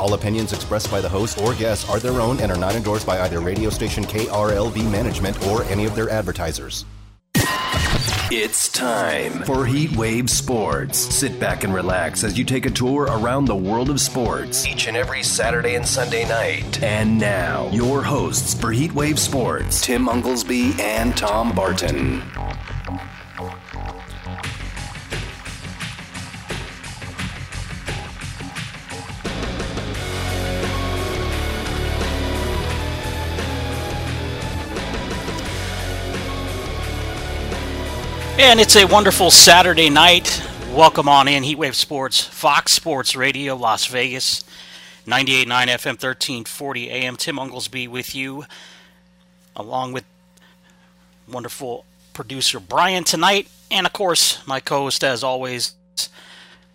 All opinions expressed by the host or guests are their own and are not endorsed by either radio station KRLV management or any of their advertisers. It's time for Heat Wave Sports. Sit back and relax as you take a tour around the world of sports each and every Saturday and Sunday night. And now, your hosts for Heat Wave Sports, Tim Unglesby and Tom Barton. And it's a wonderful Saturday night. Welcome on in Heatwave Sports, Fox Sports Radio, Las Vegas, 98.9 FM, 1340 AM. Tim Unglesby with you, along with wonderful producer Brian tonight. And of course, my co host, as always,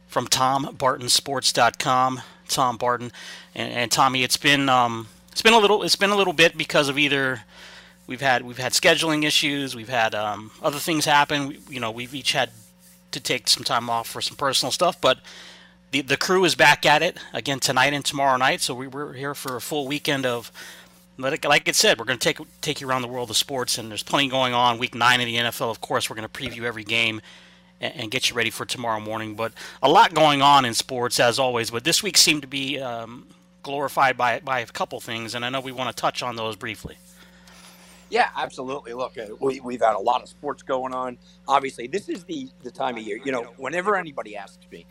from TomBartonSports.com, Tom Barton. And, and Tommy, it's been um, it's been a little it's been a little bit because of either We've had we've had scheduling issues. We've had um, other things happen. We, you know, we've each had to take some time off for some personal stuff, but the the crew is back at it again tonight and tomorrow night. So we were here for a full weekend of. Like, like I said, we're going to take take you around the world of sports, and there's plenty going on. Week nine of the NFL, of course, we're going to preview every game and, and, get you ready for tomorrow morning. But a lot going on in sports as always. But this week seemed to be um, glorified by by a couple things, and I know we want to touch on those briefly. Yeah, absolutely. Look, uh, we, we've had a lot of sports going on. Obviously, this is the, the time of year. You know, whenever anybody asks me,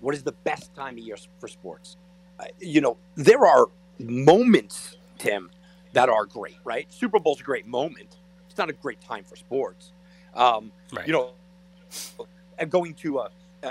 what is the best time of year for sports? Uh, you know, there are moments, Tim, that are great, right? Super Bowl's a great moment. It's not a great time for sports. Um, right. You know, going to a,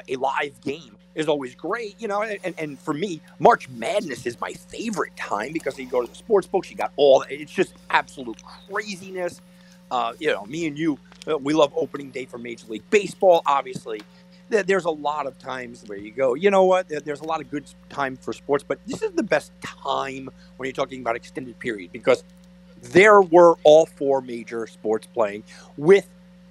a live game is always great, you know. And, and for me, March Madness is my favorite time because you go to the sports books, you got all. It's just absolute craziness. Uh, you know, me and you, uh, we love opening day for Major League Baseball. Obviously, there's a lot of times where you go, you know what? There's a lot of good time for sports, but this is the best time when you're talking about extended period because there were all four major sports playing with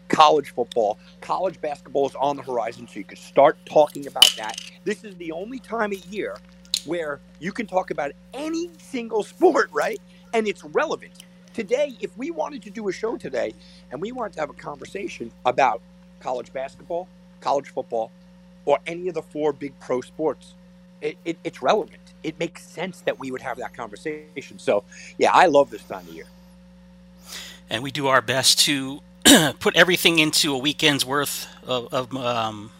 college football. College basketball is on the horizon, so you can start talking about that. This is the only time of year where you can talk about any single sport, right? And it's relevant. Today, if we wanted to do a show today and we wanted to have a conversation about college basketball, college football, or any of the four big pro sports, it, it, it's relevant. It makes sense that we would have that conversation. So, yeah, I love this time of year. And we do our best to put everything into a weekend's worth of, of um,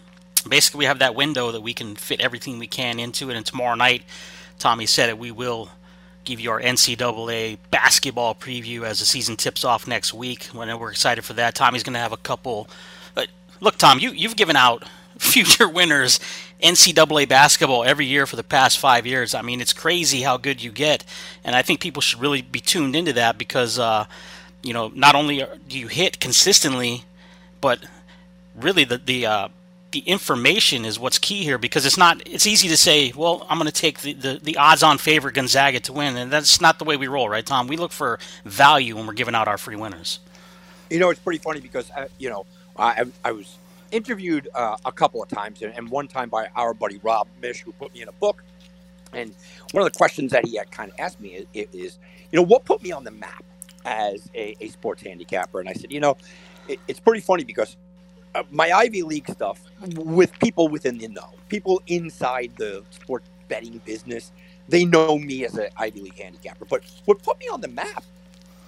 basically we have that window that we can fit everything we can into it. And tomorrow night, Tommy said it, we will give you our NCAA basketball preview as the season tips off next week. When we're excited for that, Tommy's going to have a couple. Uh, look, Tom, you you've given out future winners NCAA basketball every year for the past five years. I mean, it's crazy how good you get, and I think people should really be tuned into that because. Uh, you know, not only do you hit consistently, but really the the uh, the information is what's key here because it's not it's easy to say well i'm going to take the, the, the, odds on favor gonzaga to win and that's not the way we roll right tom? We look for value when we're giving out our free winners. You know it's pretty funny because uh, you know I, I was interviewed uh, a couple of times and one time by our buddy rob mish who put me in a book and one of the questions that he had kind of asked me is, is you know what put me on the map as a, a sports handicapper. And I said, you know, it, it's pretty funny because uh, my Ivy League stuff with people within the know, people inside the sports betting business, they know me as an Ivy League handicapper. But what put me on the map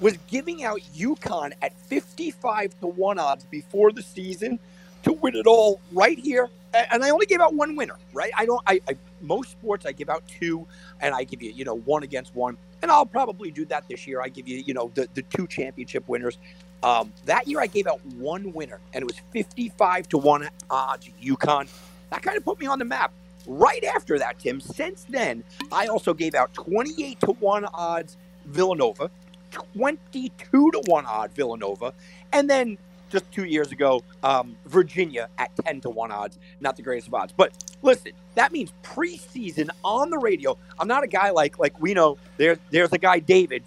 was giving out UConn at 55 to 1 odds before the season to win it all right here. And I only gave out one winner, right? I don't, I, I most sports I give out two and I give you, you know, one against one and I'll probably do that this year. I give you, you know, the, the two championship winners. Um, that year I gave out one winner, and it was 55 to 1 odds UConn. That kind of put me on the map. Right after that, Tim, since then, I also gave out 28 to 1 odds Villanova, 22 to 1 odd Villanova, and then just two years ago, um, Virginia at 10 to 1 odds. Not the greatest of odds. But listen, that means preseason on the radio. I'm not a guy like like we know there, there's a guy, David,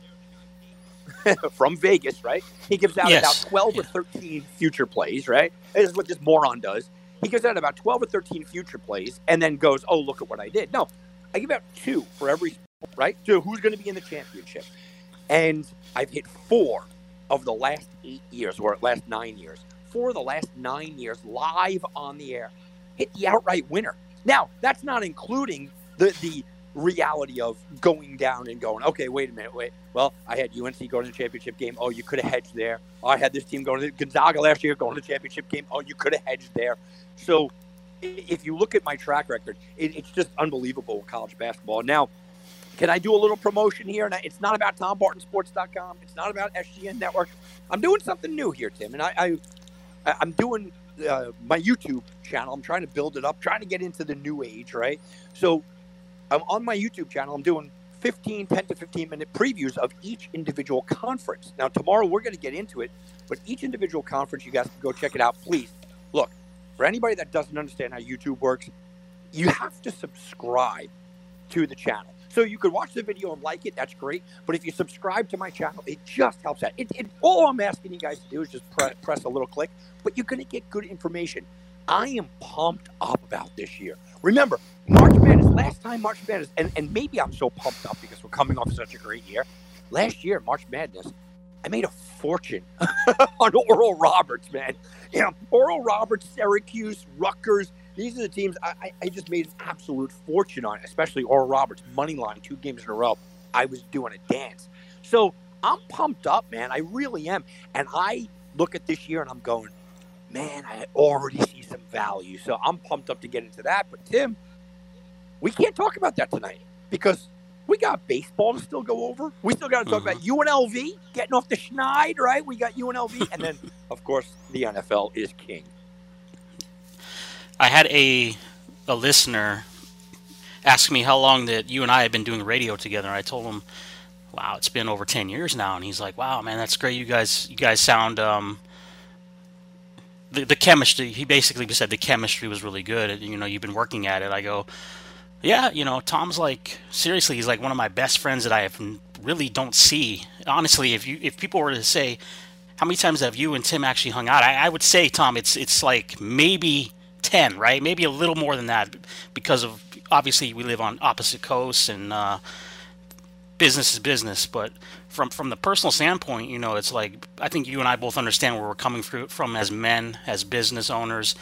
from Vegas, right? He gives out yes. about 12 yeah. or 13 future plays, right? This is what this moron does. He gives out about 12 or 13 future plays and then goes, oh, look at what I did. No, I give out two for every right? So who's going to be in the championship? And I've hit four of the last eight years, or last nine years. for the last nine years live on the air. Hit the outright winner. Now, that's not including the the reality of going down and going, okay, wait a minute, wait. Well, I had UNC going to the championship game. Oh, you could have hedged there. Oh, I had this team going to Gonzaga last year going to the championship game. Oh, you could have hedged there. So if you look at my track record, it, it's just unbelievable with college basketball. Now, can I do a little promotion here? And it's not about TomBartonSports.com. It's not about SGN Network. I'm doing something new here, Tim, and I, I I'm doing uh, my YouTube channel. I'm trying to build it up, trying to get into the new age, right? So I'm on my YouTube channel. I'm doing 15, 10 to 15 minute previews of each individual conference. Now, tomorrow we're going to get into it, but each individual conference, you guys can go check it out. Please look for anybody that doesn't understand how YouTube works, you have to subscribe to the channel. So you could watch the video and like it. That's great. But if you subscribe to my channel, it just helps out. It, it, all I'm asking you guys to do is just pre- press a little click, but you're going to get good information. I am pumped up about this year. Remember, March Madness, last time March Madness, and, and maybe I'm so pumped up because we're coming off such a great year. Last year, March Madness, I made a fortune on Oral Roberts, man. You know, Oral Roberts, Syracuse, Rutgers, these are the teams I, I just made an absolute fortune on, especially Oral Roberts, money line, two games in a row. I was doing a dance. So I'm pumped up, man. I really am. And I look at this year and I'm going, man, I already see some value. So I'm pumped up to get into that. But Tim, we can't talk about that tonight because we got baseball to still go over. We still got to talk mm-hmm. about UNLV getting off the schneid, right? We got UNLV, and then of course the NFL is king. I had a a listener ask me how long that you and I have been doing radio together. I told him, "Wow, it's been over ten years now." And he's like, "Wow, man, that's great. You guys, you guys sound um, the the chemistry." He basically said the chemistry was really good. You know, you've been working at it. I go, "Yeah, you know, Tom's like seriously, he's like one of my best friends that I have really don't see. Honestly, if you if people were to say." How many times have you and Tim actually hung out? I, I would say, Tom, it's it's like maybe 10, right? Maybe a little more than that because of obviously we live on opposite coasts and uh, business is business. But from from the personal standpoint, you know, it's like I think you and I both understand where we're coming from as men, as business owners,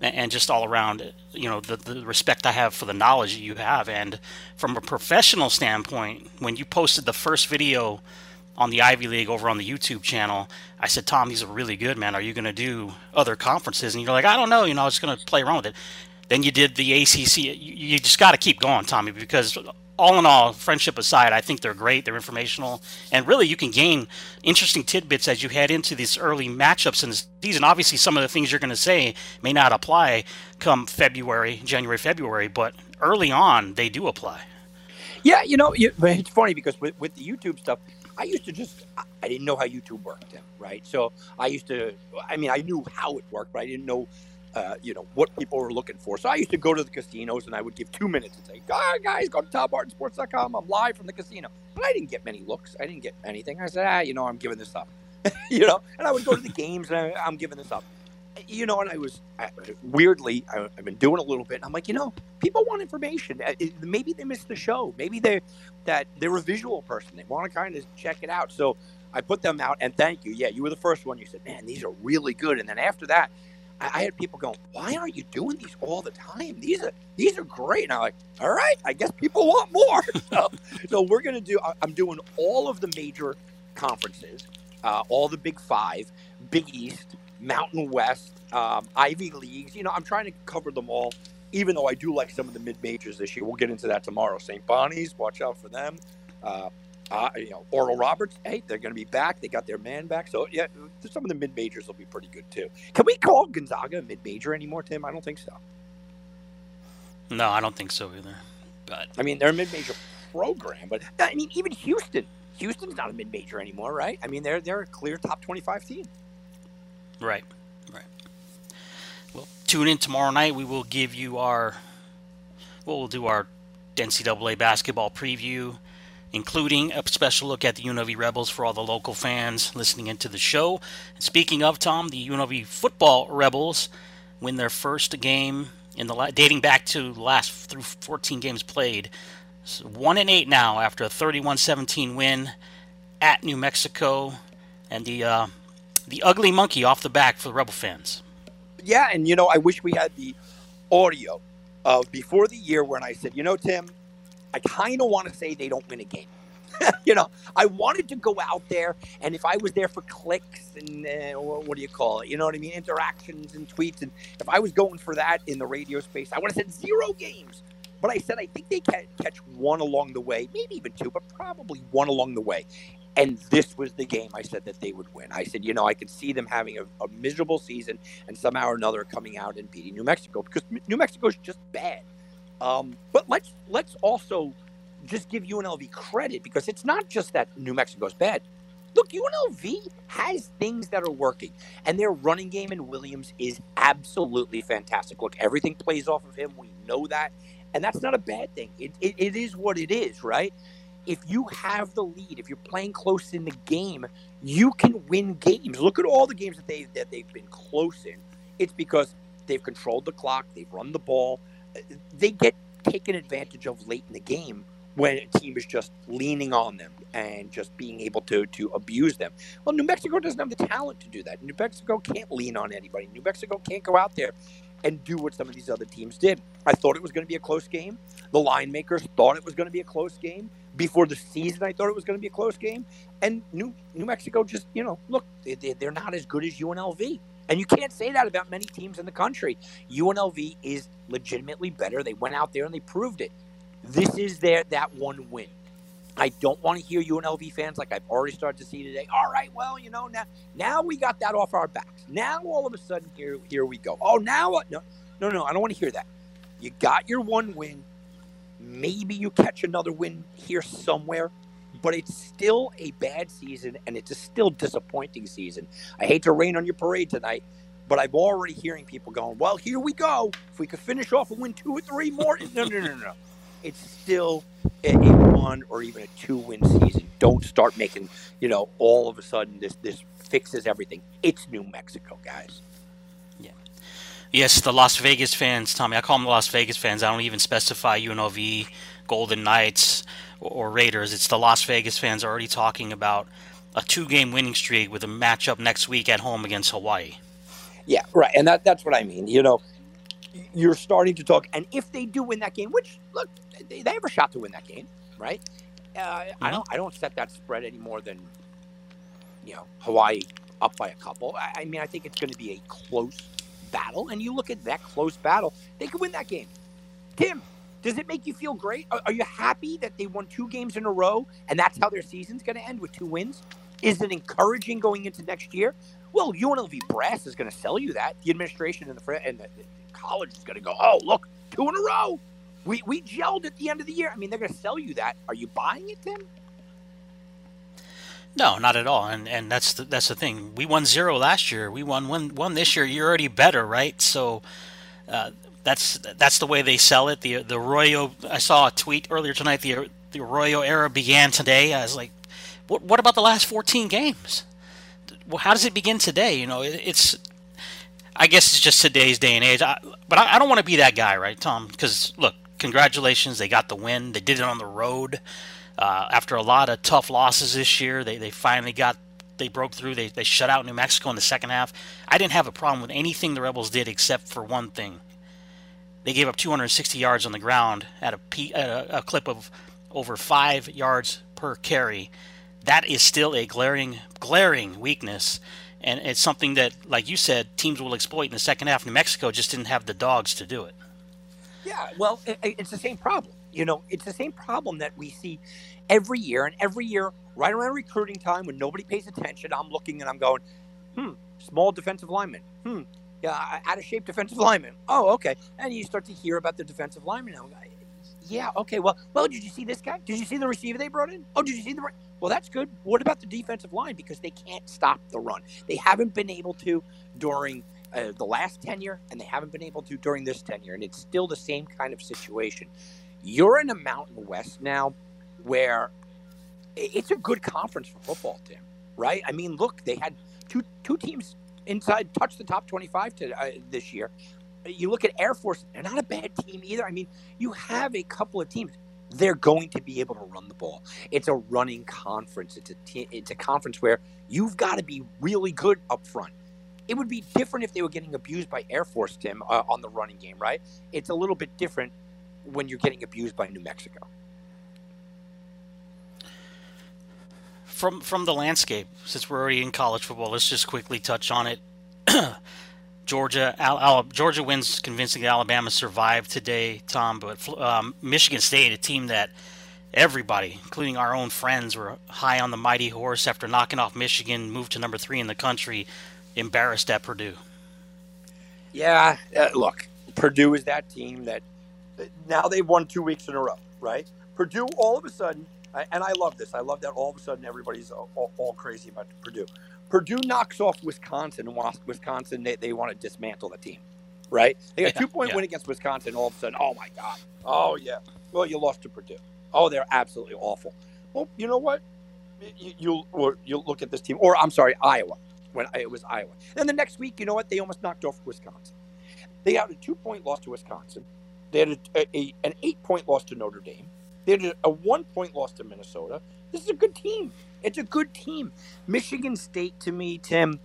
and just all around, you know, the, the respect I have for the knowledge that you have. And from a professional standpoint, when you posted the first video on the Ivy League over on the YouTube channel. I said, Tom, these are really good, man. Are you going to do other conferences? And you're like, I don't know. You know, I was going to play around with it. Then you did the ACC. You, just got to keep going, Tommy, because all in all, friendship aside, I think they're great. They're informational, and really, you can gain interesting tidbits as you head into these early matchups in the season. Obviously, some of the things you're going to say may not apply come February, January, February, but early on, they do apply. Yeah, you know, it's funny because with, with the YouTube stuff, I used to just I didn't know how YouTube worked, right? So I used to I mean I knew how it worked, but I didn't know uh, you know what people were looking for. So I used to go to the casinos and I would give two minutes and say, "Ah, guys, go to TomBartonSports.com. I'm live from the casino." But I didn't get many looks. I didn't get anything. I said, "Ah, you know, I'm giving this up." you know, and I would go to the games and I, I'm giving this up you know, and I was weirdly, I, have been doing a little bit. And I'm like, you know, people want information. Uh, maybe they missed the show. Maybe they that they're a visual person. They want to kind of check it out. So I put them out, and thank you. Yeah, you were the first one. You said, man, these are really good. And then after that, I, I had people going, why are you doing these all the time? These are these are great. And I'm like, all right, I guess people want more. so, so we're gonna do. I'm doing all of the major conferences, uh, all the Big Five, Big East. Mountain West, um, Ivy Leagues. You know, I'm trying to cover them all, even though I do like some of the mid majors this year. We'll get into that tomorrow. St. Bonnie's, watch out for them. Uh, uh, you know, Oral Roberts, hey, they're going to be back. They got their man back. So, yeah, some of the mid majors will be pretty good too. Can we call Gonzaga a mid major anymore, Tim? I don't think so. No, I don't think so either. But I mean, they're a mid major program, but I mean, even Houston. Houston's not a mid major anymore, right? I mean, they're they're a clear top twenty five team. Right, right. Well, tune in tomorrow night. We will give you our, well, we'll do our NCAA basketball preview, including a special look at the UNLV Rebels for all the local fans listening into the show. And speaking of Tom, the UNLV football Rebels win their first game in the dating back to last through 14 games played one and eight now after a 31-17 win at New Mexico, and the uh, the ugly monkey off the back for the Rebel fans. Yeah, and you know, I wish we had the audio of before the year when I said, you know, Tim, I kind of want to say they don't win a game. you know, I wanted to go out there, and if I was there for clicks and uh, what do you call it? You know what I mean? Interactions and tweets, and if I was going for that in the radio space, I would have said zero games. But I said I think they can catch one along the way, maybe even two, but probably one along the way. And this was the game I said that they would win. I said, you know, I could see them having a, a miserable season and somehow or another coming out and beating New Mexico because New Mexico is just bad. Um, but let's let's also just give UNLV credit because it's not just that New Mexico's bad. Look, UNLV has things that are working, and their running game in Williams is absolutely fantastic. Look, everything plays off of him. We know that, and that's not a bad thing. It, it, it is what it is, right? If you have the lead, if you're playing close in the game, you can win games. Look at all the games that they that they've been close in. It's because they've controlled the clock, they've run the ball, they get taken advantage of late in the game when a team is just leaning on them and just being able to to abuse them. Well, New Mexico doesn't have the talent to do that. New Mexico can't lean on anybody. New Mexico can't go out there and do what some of these other teams did. I thought it was going to be a close game. The line makers thought it was going to be a close game. Before the season, I thought it was going to be a close game. And New New Mexico just, you know, look, they, they're not as good as UNLV. And you can't say that about many teams in the country. UNLV is legitimately better. They went out there and they proved it. This is their that one win. I don't want to hear UNLV fans like I've already started to see today. All right, well, you know, now now we got that off our backs. Now all of a sudden here here we go. Oh, now what? No, no, no. I don't want to hear that. You got your one win. Maybe you catch another win here somewhere, but it's still a bad season and it's a still disappointing season. I hate to rain on your parade tonight, but I'm already hearing people going, "Well, here we go. If we could finish off and win two or three more." No, no, no, no it's still a, one or even a two win season. Don't start making, you know, all of a sudden this this fixes everything. It's New Mexico, guys. Yes, the Las Vegas fans, Tommy. I call them the Las Vegas fans. I don't even specify UNLV, Golden Knights, or, or Raiders. It's the Las Vegas fans already talking about a two-game winning streak with a matchup next week at home against Hawaii. Yeah, right, and that that's what I mean. You know, you're starting to talk. And if they do win that game, which look, they, they have a shot to win that game, right? Uh, mm-hmm. I don't I don't set that spread any more than you know Hawaii up by a couple. I, I mean, I think it's going to be a close battle. And you look at that close battle, they could win that game. Tim, does it make you feel great? Are, are you happy that they won two games in a row and that's how their season's going to end with two wins? Is it encouraging going into next year? Well, UNLV brass is going to sell you that. The administration and the and the, college is going to go, oh, look, two in a row. We, we gelled at the end of the year. I mean, they're going to sell you that. Are you buying it then? No, not at all. And and that's the, that's the thing. We won zero last year. We won one one this year. You're already better, right? So uh, that's that's the way they sell it. The the Arroyo. I saw a tweet earlier tonight. The the Arroyo era began today. I was like, what what about the last 14 games? Well, how does it begin today? You know, it, it's I guess it's just today's day and age. I, but I, I don't want to be that guy, right, Tom? Because look, congratulations, they got the win. They did it on the road uh, after a lot of tough losses this year. They they finally got they broke through. They they shut out New Mexico in the second half. I didn't have a problem with anything the Rebels did except for one thing. They gave up 260 yards on the ground at a, at a, a clip of over five yards per carry. That is still a glaring glaring weakness and it's something that, like you said, teams will exploit in the second half. New Mexico just didn't have the dogs to do it. Yeah, well, it's the same problem. You know, it's the same problem that we see every year, and every year, right around recruiting time, when nobody pays attention, I'm looking and I'm going, hmm, small defensive lineman, hmm, yeah, out of shape defensive lineman. Oh, okay, and you start to hear about the defensive lineman. Like, yeah, okay, well, well, did you see this guy? Did you see the receiver they brought in? Oh, did you see the? Well, that's good. What about the defensive line? Because they can't stop the run. They haven't been able to during uh, the last tenure, and they haven't been able to during this tenure. And it's still the same kind of situation. You're in a Mountain West now where it's a good conference for football, Tim, right? I mean, look, they had two two teams inside touch the top 25 to, uh, this year. You look at Air Force; they're not a bad team either. I mean, you have a couple of teams they're going to be able to run the ball. It's a running conference. It's a t- it's a conference where you've got to be really good up front. It would be different if they were getting abused by Air Force, Tim, uh, on the running game, right? It's a little bit different when you're getting abused by New Mexico. From from the landscape, since we're already in college football, let's just quickly touch on it. Georgia, Al, Al, Georgia wins convincingly. Alabama survived today, Tom. But um, Michigan State, a team that everybody, including our own friends, were high on the mighty horse after knocking off Michigan, moved to number three in the country, embarrassed at Purdue. Yeah, uh, look, Purdue is that team that now they've won two weeks in a row, right? Purdue, all of a sudden, and I love this. I love that all of a sudden everybody's all, all crazy about Purdue. Purdue knocks off Wisconsin, and Wisconsin they, they want to dismantle the team, right? They got a two point yeah. win against Wisconsin. All of a sudden, oh my god, oh yeah, well you lost to Purdue. Oh, they're absolutely awful. Well, you know what? You you, or you look at this team, or I'm sorry, Iowa. When it was Iowa, then the next week, you know what? They almost knocked off Wisconsin. They had a two point loss to Wisconsin. They had a, a, an eight point loss to Notre Dame. They had a, one point loss to Minnesota. This is a good team. It's a good team. Michigan State, to me, Tim,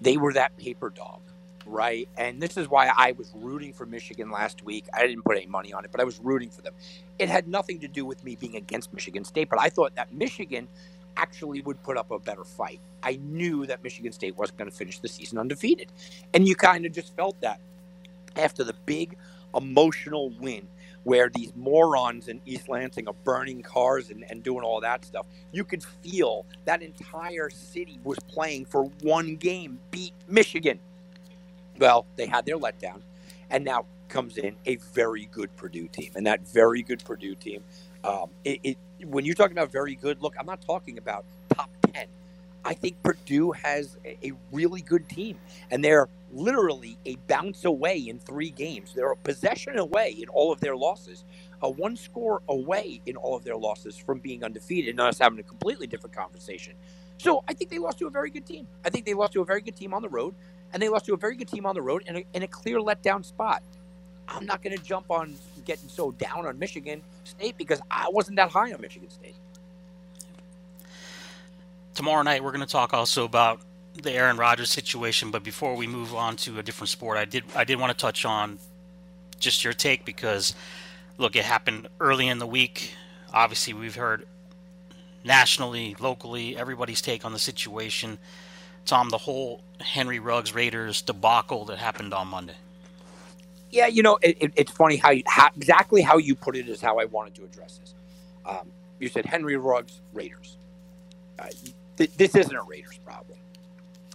they were that paper dog, right? And this is why I was rooting for Michigan last week. I didn't put any money on it, but I was rooting for them. It had nothing to do with me being against Michigan State, but I thought that Michigan actually would put up a better fight. I knew that Michigan State wasn't going to finish the season undefeated. And you kind of just felt that after the big emotional win where these morons in East Lansing are burning cars and, and doing all that stuff. You could feel that entire city was playing for one game, beat Michigan. Well, they had their letdown, and now comes in a very good Purdue team. And that very good Purdue team, um, it, it, when you're talking about very good, look, I'm not talking about top 10. I think Purdue has a, really good team, and they're literally a bounce away in three games. They're a possession away in all of their losses, a one score away in all of their losses from being undefeated and us having a completely different conversation. So I think they lost to a very good team. I think they lost to a very good team on the road, and they lost to a very good team on the road in a, in a clear letdown spot. I'm not going to jump on getting so down on Michigan State because I wasn't that high on Michigan State. Tomorrow night, we're going to talk also about the Aaron Rodgers situation, but before we move on to a different sport, I did I did want to touch on just your take because look, it happened early in the week. Obviously, we've heard nationally, locally, everybody's take on the situation. Tom, the whole Henry Ruggs Raiders debacle that happened on Monday. Yeah, you know, it, it, it's funny how, you, how, exactly how you put it is how I wanted to address this. Um, you said Henry Ruggs Raiders. Uh, th- this isn't a Raiders problem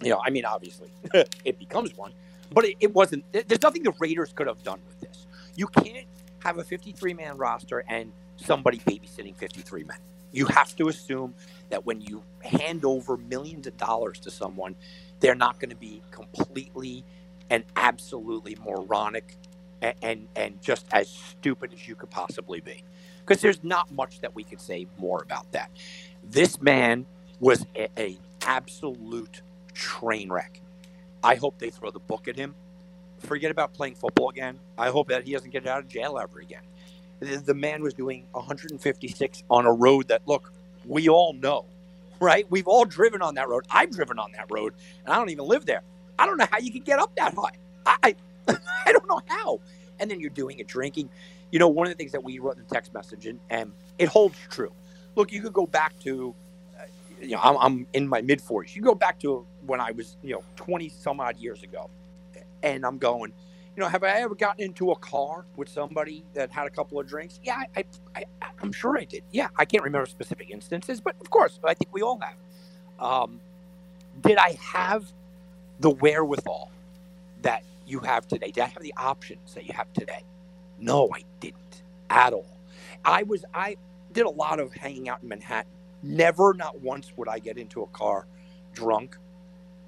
you know, I mean, obviously it becomes one, but it, it, wasn't. There's nothing the Raiders could have done with this. You can't have a 53 man roster and somebody babysitting 53 men. You have to assume that when you hand over millions of dollars to someone, they're not going to be completely and absolutely moronic and, and, and just as stupid as you could possibly be. Because there's not much that we could say more about that. This man was a, a absolute train wreck. I hope they throw the book at him. Forget about playing football again. I hope that he doesn't get out of jail ever again. The, the man was doing 156 on a road that, look, we all know, right? We've all driven on that road. I've driven on that road, and I don't even live there. I don't know how you can get up that high. I, I, I don't know how. And then you're doing it drinking. You know, one of the things that we wrote in the text message, and, and it holds true. Look, you could go back to you know, I'm, I'm in my mid 40s. You go back to when I was, you know, 20 some odd years ago, and I'm going, you know, have I ever gotten into a car with somebody that had a couple of drinks? Yeah, I, I, am sure I did. Yeah, I can't remember specific instances, but of course, I think we all have. Um, did I have the wherewithal that you have today? Did I have the options that you have today? No, I didn't at all. I was I did a lot of hanging out in Manhattan Never, not once, would I get into a car drunk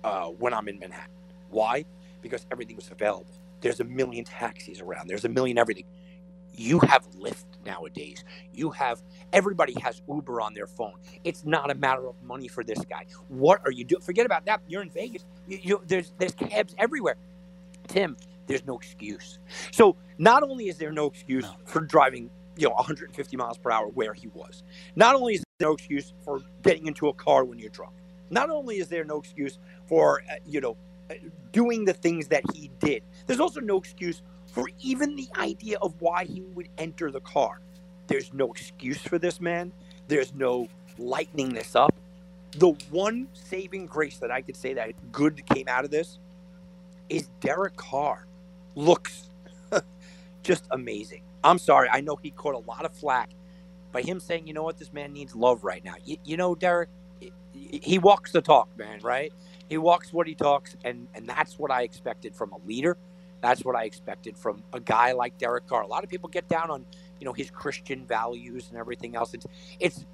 uh, when I'm in Manhattan. Why? Because everything was available. There's a million taxis around. There's a million everything. You have Lyft nowadays. You have everybody has Uber on their phone. It's not a matter of money for this guy. What are you doing? Forget about that. You're in Vegas. You, you, there's there's cabs everywhere. Tim, there's no excuse. So not only is there no excuse no. for driving you know 150 miles per hour where he was. Not only is no excuse for getting into a car when you're drunk. Not only is there no excuse for uh, you know uh, doing the things that he did. There's also no excuse for even the idea of why he would enter the car. There's no excuse for this man. There's no lightening this up. The one saving grace that I could say that good came out of this is Derek Carr looks just amazing. I'm sorry. I know he caught a lot of flack by him saying, you know what, this man needs love right now. You, you know, Derek, he walks the talk, man, right? He walks what he talks, and, and that's what I expected from a leader. That's what I expected from a guy like Derek Carr. A lot of people get down on, you know, his Christian values and everything else. It's, it's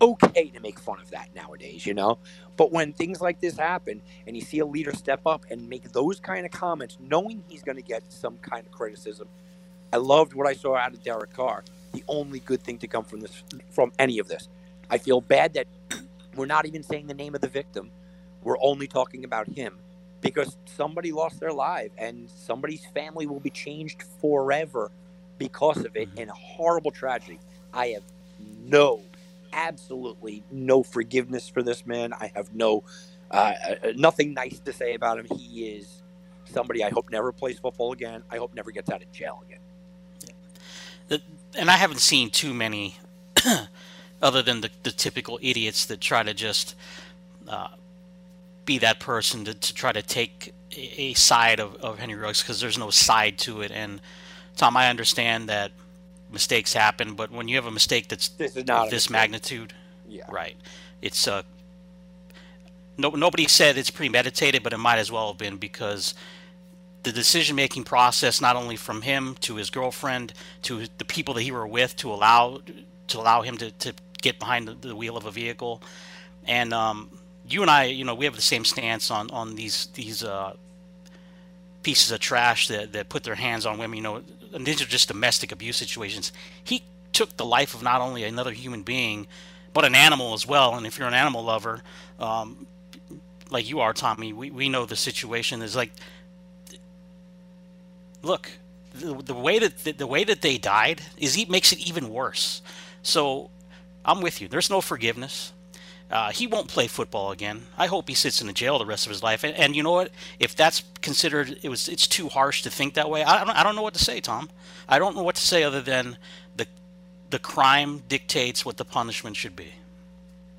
okay to make fun of that nowadays, you know? But when things like this happen and you see a leader step up and make those kind of comments, knowing he's going to get some kind of criticism, I loved what I saw out of Derek Carr. The only good thing to come from this, from any of this, I feel bad that we're not even saying the name of the victim. We're only talking about him because somebody lost their life and somebody's family will be changed forever because of it in a horrible tragedy. I have no, absolutely no forgiveness for this man. I have no, uh, uh nothing nice to say about him. He is somebody I hope never plays football again. I hope never gets out of jail again and I haven't seen too many, other than the, the typical idiots that try to just uh, be that person to, to try to take a side of, of Henry Ruggs because there's no side to it. And Tom, I understand that mistakes happen, but when you have a mistake that's this, this magnitude, yeah. right, it's uh, no, nobody said it's premeditated, but it might as well have been because the decision making process not only from him to his girlfriend to the people that he were with to allow to allow him to, to get behind the, the wheel of a vehicle. And um, you and I you know we have the same stance on on these these uh, pieces of trash that, that put their hands on women. You know and these are just domestic abuse situations. He took the life of not only another human being but an animal as well. And if you're an animal lover um, like you are Tommy we, we know the situation is like look, the, the way that the, the, way that they died is he makes it even worse. So I'm with you. There's no forgiveness. Uh, he won't play football again. I hope he sits in the jail the rest of his life. And, and, you know what? If that's considered, it was it's too harsh to think that way. I don't, I don't know what to say, Tom. I don't know what to say other than the the crime dictates what the punishment should be.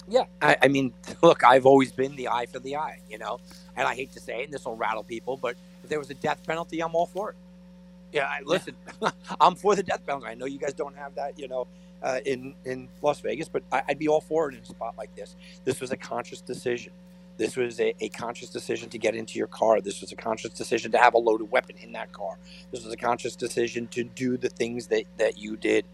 Yeah, I, I mean, look, I've always been the eye for the eye, you know, and I hate to say it, and this will rattle people, but if there was a death penalty, I'm all for it. Yeah, I, listen, I'm for the death penalty. I know you guys don't have that, you know, uh, in in Las Vegas, but I, would be all for it in a spot like this. This was a conscious decision. This was a, a, conscious decision to get into your car. This was a conscious decision to have a loaded weapon in that car. This was a conscious decision to do the things that, that you did.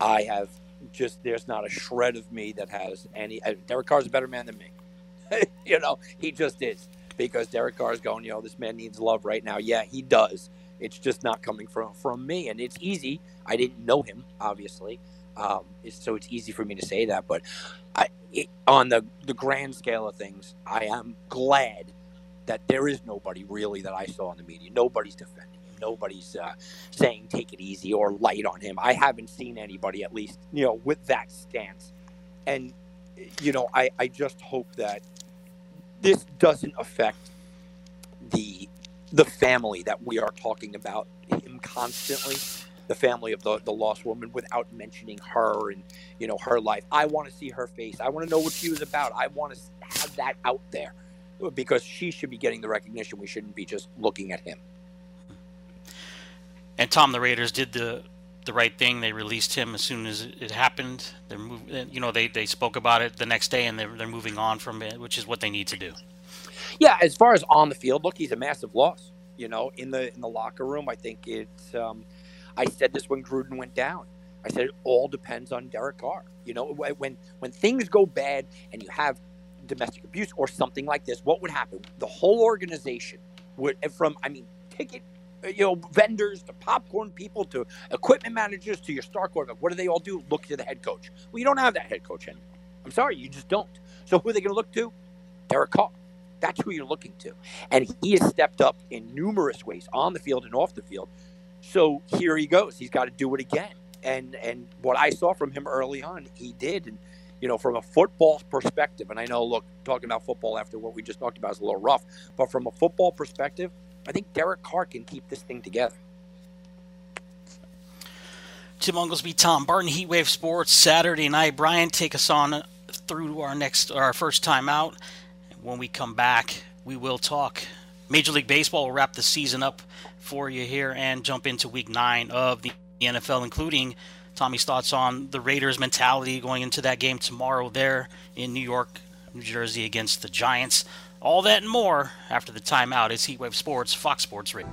I have just, there's not a shred of me that has any. Uh, Derek Carr's a better man than me. you know, he just is. Because Derek Carr is going, you know, this man needs love right now. Yeah, he does. It's just not coming from from me, and it's easy. I didn't know him, obviously, um, it's, so it's easy for me to say that. But I, it, on the the grand scale of things, I am glad that there is nobody really that I saw in the media. Nobody's defending him. Nobody's uh, saying take it easy or light on him. I haven't seen anybody, at least, you know, with that stance. And you know, I, I just hope that this doesn't affect the the family that we are talking about him constantly the family of the, the lost woman without mentioning her and you know her life. I want to see her face. I want to know what she was about. I want to have that out there because she should be getting the recognition. We shouldn't be just looking at him. And tom the raiders did the the right thing. They released him as soon as it happened. They're move, you know they, they spoke about it the next day and they're, they're moving on from it which is what they need to do yeah, as far as on the field, look, he's a massive loss. You know, in the in the locker room, I think it's. Um, I said this when Gruden went down. I said it all depends on Derek Carr. You know, when when things go bad and you have domestic abuse or something like this, what would happen? The whole organization would, from I mean, ticket, uh, you know, vendors to popcorn people to equipment managers to your star quarterback. What do they all do? Look to the head coach. Well, you don't have that head coach anymore. I'm sorry, you just don't. So who are they going to look to? Derek Carr. That's who you're looking to. And he has stepped up in numerous ways on the field and off the field. So here he goes. He's got to do it again. and and what I saw from him early on, he did. And you know, from a football perspective, and I know, look, talking about football after what we just talked about is a little rough, but from a football perspective, I think Derek Carr can keep this thing together. Tim Unglesby, Tom Barton, Heatwave Sports, Saturday night. Brian, take us on through our next, our first time out. When we come back, we will talk Major League Baseball. We'll wrap the season up for you here and jump into Week Nine of the NFL, including Tommy's thoughts on the Raiders' mentality going into that game tomorrow there in New York, New Jersey against the Giants. All that and more after the timeout is Heatwave Sports, Fox Sports Radio.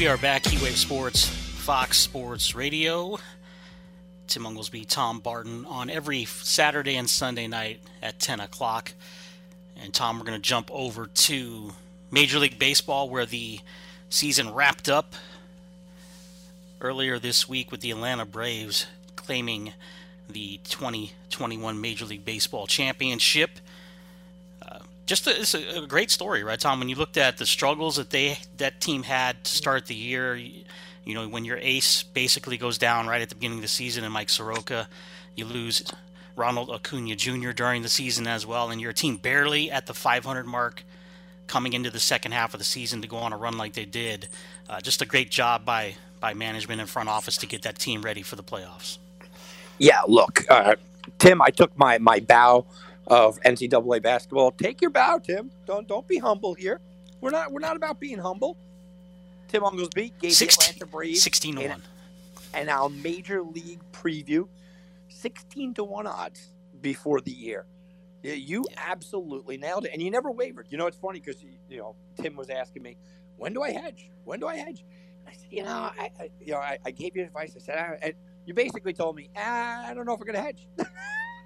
We are back, Heatwave Sports, Fox Sports Radio. Tim Unglesby, Tom Barton on every Saturday and Sunday night at 10 o'clock. And Tom, we're going to jump over to Major League Baseball where the season wrapped up earlier this week with the Atlanta Braves claiming the 2021 Major League Baseball championship. Just a, it's a, great story, right, Tom? When you looked at the struggles that they that team had to start the year, you, you know, when your ace basically goes down right at the beginning of the season, and Mike Soroka, you lose Ronald Acuna Jr. during the season as well, and your team barely at the 500 mark coming into the second half of the season to go on a run like they did. Uh, just a great job by by management and front office to get that team ready for the playoffs. Yeah, look, uh, Tim, I took my my bow of NCAA basketball. Take your bow, Tim. Don't don't be humble here. We're not we're not about being humble. Tim Unglesby gave 16, the Atlanta Braves 16 to 1. And our major league preview 16 to 1 odds before the year. You absolutely nailed it, and you never wavered. You know, it's funny because you know Tim was asking me, "When do I hedge? When do I hedge?" I said, "You know, I, I you know, I, I, gave you advice. I said, I, you basically told me, ah, I don't know if we're going to hedge."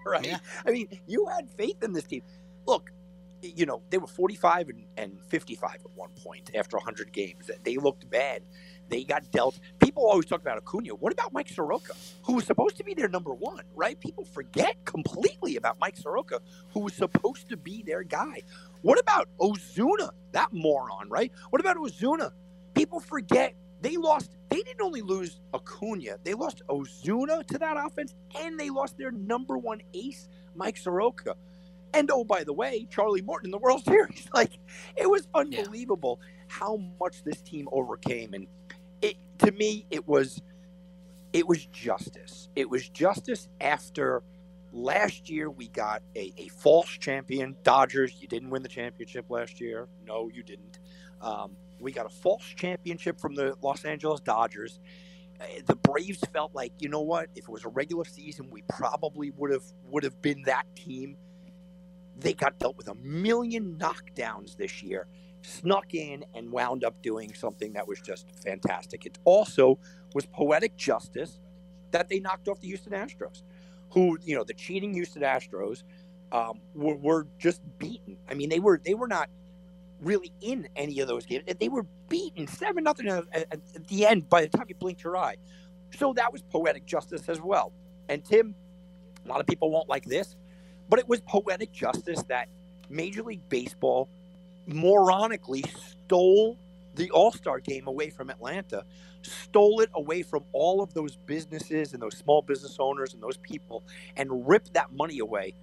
right? Yeah. I mean, you had faith in this team. Look, you know, they were 45 and, and 55 at one point after 100 games. They looked bad. They got dealt. People always talk about Acuna. What about Mike Soroka, who was supposed to be their number one, right? People forget completely about Mike Soroka, who was supposed to be their guy. What about Ozuna, that moron, right? What about Ozuna? People forget they lost. They didn't only lose Acuna, they lost Ozuna to that offense, and they lost their number one ace, Mike Soroka. And oh, by the way, Charlie Morton in the World Series. Like, it was unbelievable yeah. how much this team overcame. And it, to me, it was, it was justice. It was justice after last year we got a, a false champion. Dodgers, you didn't win the championship last year. No, you didn't. Um, we got a false championship from the Los Angeles Dodgers. Uh, the Braves felt like, you know what? If it was a regular season, we probably would have would have been that team they got dealt with a million knockdowns this year, snuck in and wound up doing something that was just fantastic. It also was poetic justice that they knocked off the Houston Astros, who, you know, the cheating Houston Astros um, were, were just beaten. I mean, they were they were not really in any of those games. They were beaten seven nothing at, the end by the time you blinked your eye. So that was poetic justice as well. And Tim, a lot of people won't like this. But it was poetic justice that Major League Baseball moronically stole the All Star game away from Atlanta, stole it away from all of those businesses and those small business owners and those people, and ripped that money away.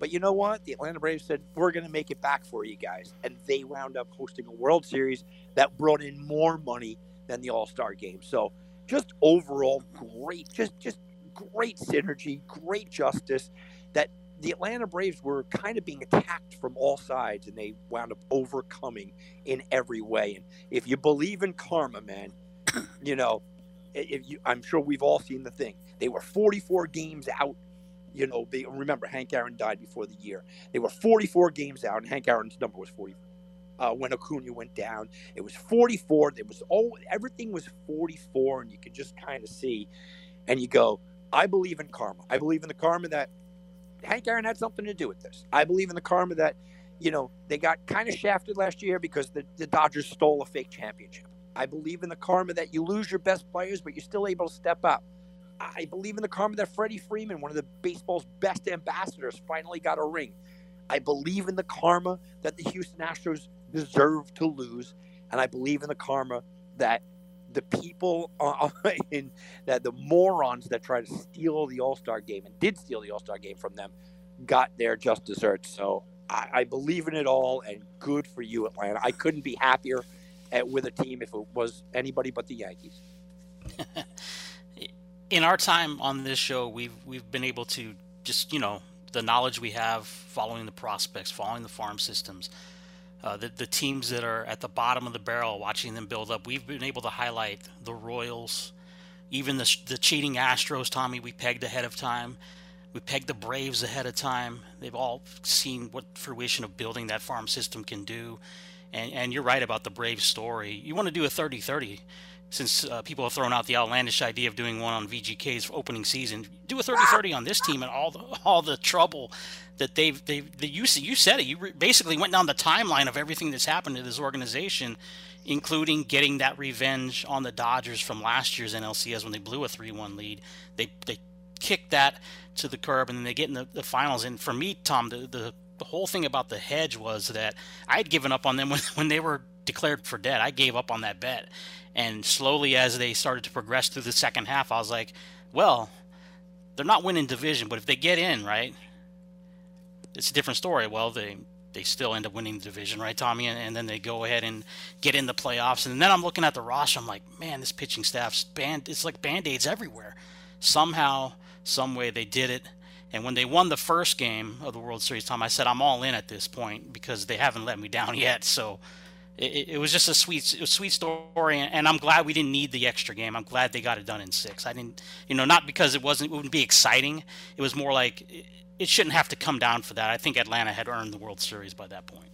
But you know what? The Atlanta Braves said, we're going to make it back for you guys. And they wound up hosting a World Series that brought in more money than the All Star game. So just overall great, just, just great synergy, great justice that the Atlanta Braves were kind of being attacked from all sides, and they wound up overcoming in every way. And if you believe in karma, man, you know, you, I'm sure we've all seen the thing. They were 44 games out. You know, they remember Hank Aaron died before the year. They were 44 games out, and Hank Aaron's number was 44. Uh, when Acuna went down, it was 44. It was all everything was 44, and you could just kind of see, and you go, I believe in karma. I believe in the karma that Hank Aaron had something to do with this. I believe in the karma that, you know, they got kind of shafted last year because the, the Dodgers stole a fake championship. I believe in the karma that you lose your best players, but you're still able to step up. I believe in the karma that Freddie Freeman, one of the baseball's best ambassadors, finally got a ring. I believe in the karma that the Houston Astros deserve to lose, and I believe in the karma that the people uh, in that the morons that tried to steal the All Star game and did steal the All Star game from them got their just desserts. So I, I, believe in it all, and good for you, Atlanta. I couldn't be happier at, with a team if it was anybody but the Yankees. in our time on this show, we've we've been able to just you know the knowledge we have following the prospects, following the farm systems, uh, the the teams that are at the bottom of the barrel, watching them build up. We've been able to highlight the Royals, even the the cheating Astros. Tommy, we pegged ahead of time. We pegged the Braves ahead of time. They've all seen what fruition of building that farm system can do. And, and you're right about the Braves story. You want to do a 30 30 since uh, people have thrown out the outlandish idea of doing one on VGK's opening season, do a 30-30 on this team and all the all the trouble that they've they've the, you you said it. You re- basically went down the timeline of everything that's happened to this organization, including getting that revenge on the Dodgers from last year's NLCS when they blew a 3-1 lead. They they kicked that to the curb and then they get in the, the finals. And for me, Tom, the, the the whole thing about the hedge was that I had given up on them when, when they were declared for dead. I gave up on that bet. And slowly, as they started to progress through the second half, I was like, well, they're not winning division, but if they get in, right, it's a different story. Well, they they still end up winning the division, right, Tommy? And, and, then they go ahead and get in the playoffs. And then I'm looking at the roster. I'm like, man, this pitching staff's band. It's like band aids everywhere. Somehow, some way, they did it. And when they won the first game of the World Series, Tom, I said I'm all in at this point because they haven't let me down yet. So it, it, was just a sweet, a sweet story, and I'm glad we didn't need the extra game. I'm glad they got it done in six. I didn't, you know, not because it wasn't, it wouldn't be exciting. It was more like it, shouldn't have to come down for that. I think Atlanta had earned the World Series by that point.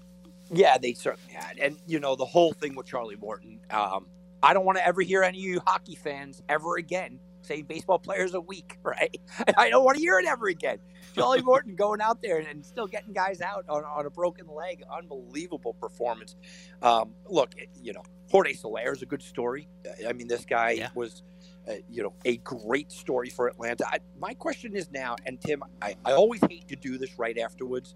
Yeah, they certainly had, and you know the whole thing with Charlie Morton. Um, I don't want to ever hear any of you hockey fans ever again say baseball players a week, right? I don't want to hear it ever again. Charlie Morton going out there and still getting guys out on, on a broken leg. Unbelievable performance. Um, look, you know, Jorge Soler is a good story. I mean, this guy yeah. was, uh, you know, a great story for Atlanta. I, my question is now, and Tim, I, I always hate to do this right afterwards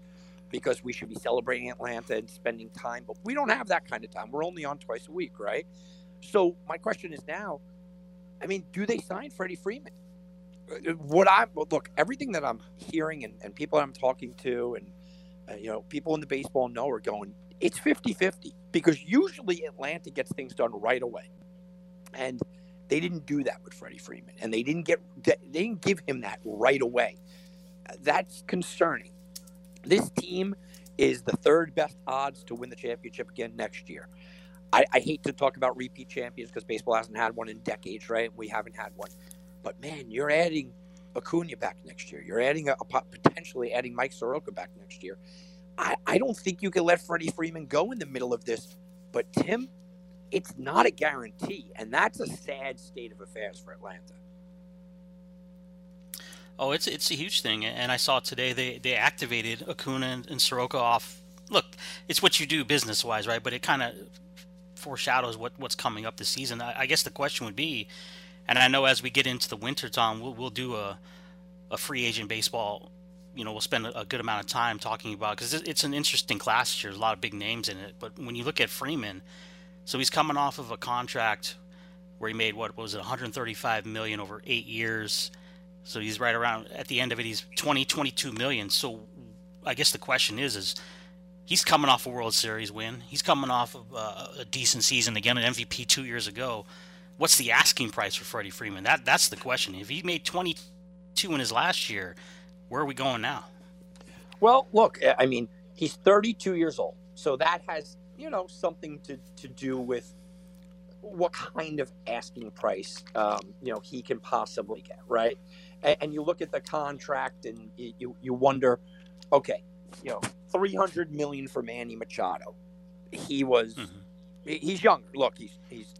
because we should be celebrating Atlanta and spending time, but we don't have that kind of time. We're only on twice a week, right? So my question is now, I mean, do they sign Freddie Freeman? what I look everything that I'm hearing and, and people I'm talking to and uh, you know people in the baseball know are going it's 50-50 because usually Atlanta gets things done right away. And they didn't do that with Freddie Freeman and they didn't get they didn't give him that right away. That's concerning. This team is the third best odds to win the championship again next year I, I hate to talk about repeat champions because baseball hasn't had one in decades right we haven't had one but man, you're adding Acuna back next year. You're adding a, a potentially adding Mike Soroka back next year. I, I don't think you can let Freddie Freeman go in the middle of this. But Tim, it's not a guarantee, and that's a sad state of affairs for Atlanta. Oh, it's it's a huge thing, and I saw today they they activated Acuna and, and Soroka off. Look, it's what you do business wise, right? But it kind of foreshadows what what's coming up this season. I, I guess the question would be and I know as we get into the winter, Tom, we'll, we'll do a, a free agent baseball. You know, we'll spend a good amount of time talking about because it's an interesting class. There's a lot of big names in it. But when you look at Freeman, so he's coming off of a contract where he made what was it 135 million over eight years. So he's right around at the end of it. He's 20, 22 million. So I guess the question is, is he's coming off a World Series win. He's coming off of uh, a decent season again, an MVP two years ago what's the asking price for Freddie Freeman? That that's the question. If he made 22 in his last year, where are we going now? Well, look, I mean, he's 32 years old, so that has you know something to to do with what kind of asking price um, you know he can possibly get, right? And, and, you look at the contract, and you you wonder, okay, you know, 300 million for Manny Machado. He was. Mm-hmm. He's younger. Look, he's he's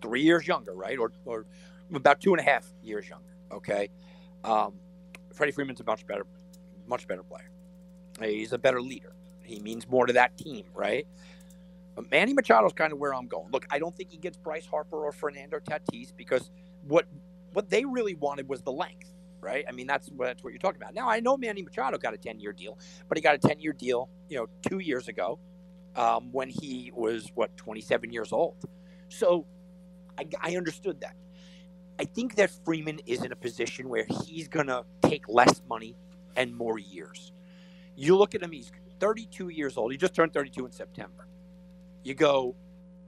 three years younger, right? Or, or about two and a half years younger. Okay. Um, Freddie Freeman's a much better, much better player. He's a better leader. He means more to that team, right? But Manny Machado's kind of where I'm going. Look, I don't think he gets Bryce Harper or Fernando Tatis because what what they really wanted was the length, right? I mean, that's what that's what you're talking about. Now, I know Manny Machado got a 10 year deal, but he got a 10 year deal, you know, two years ago, um, when he was what 27 years old. So, I, I understood that. I think that Freeman is in a position where he's gonna take less money and more years. You look at him; he's 32 years old. He just turned 32 in September. You go,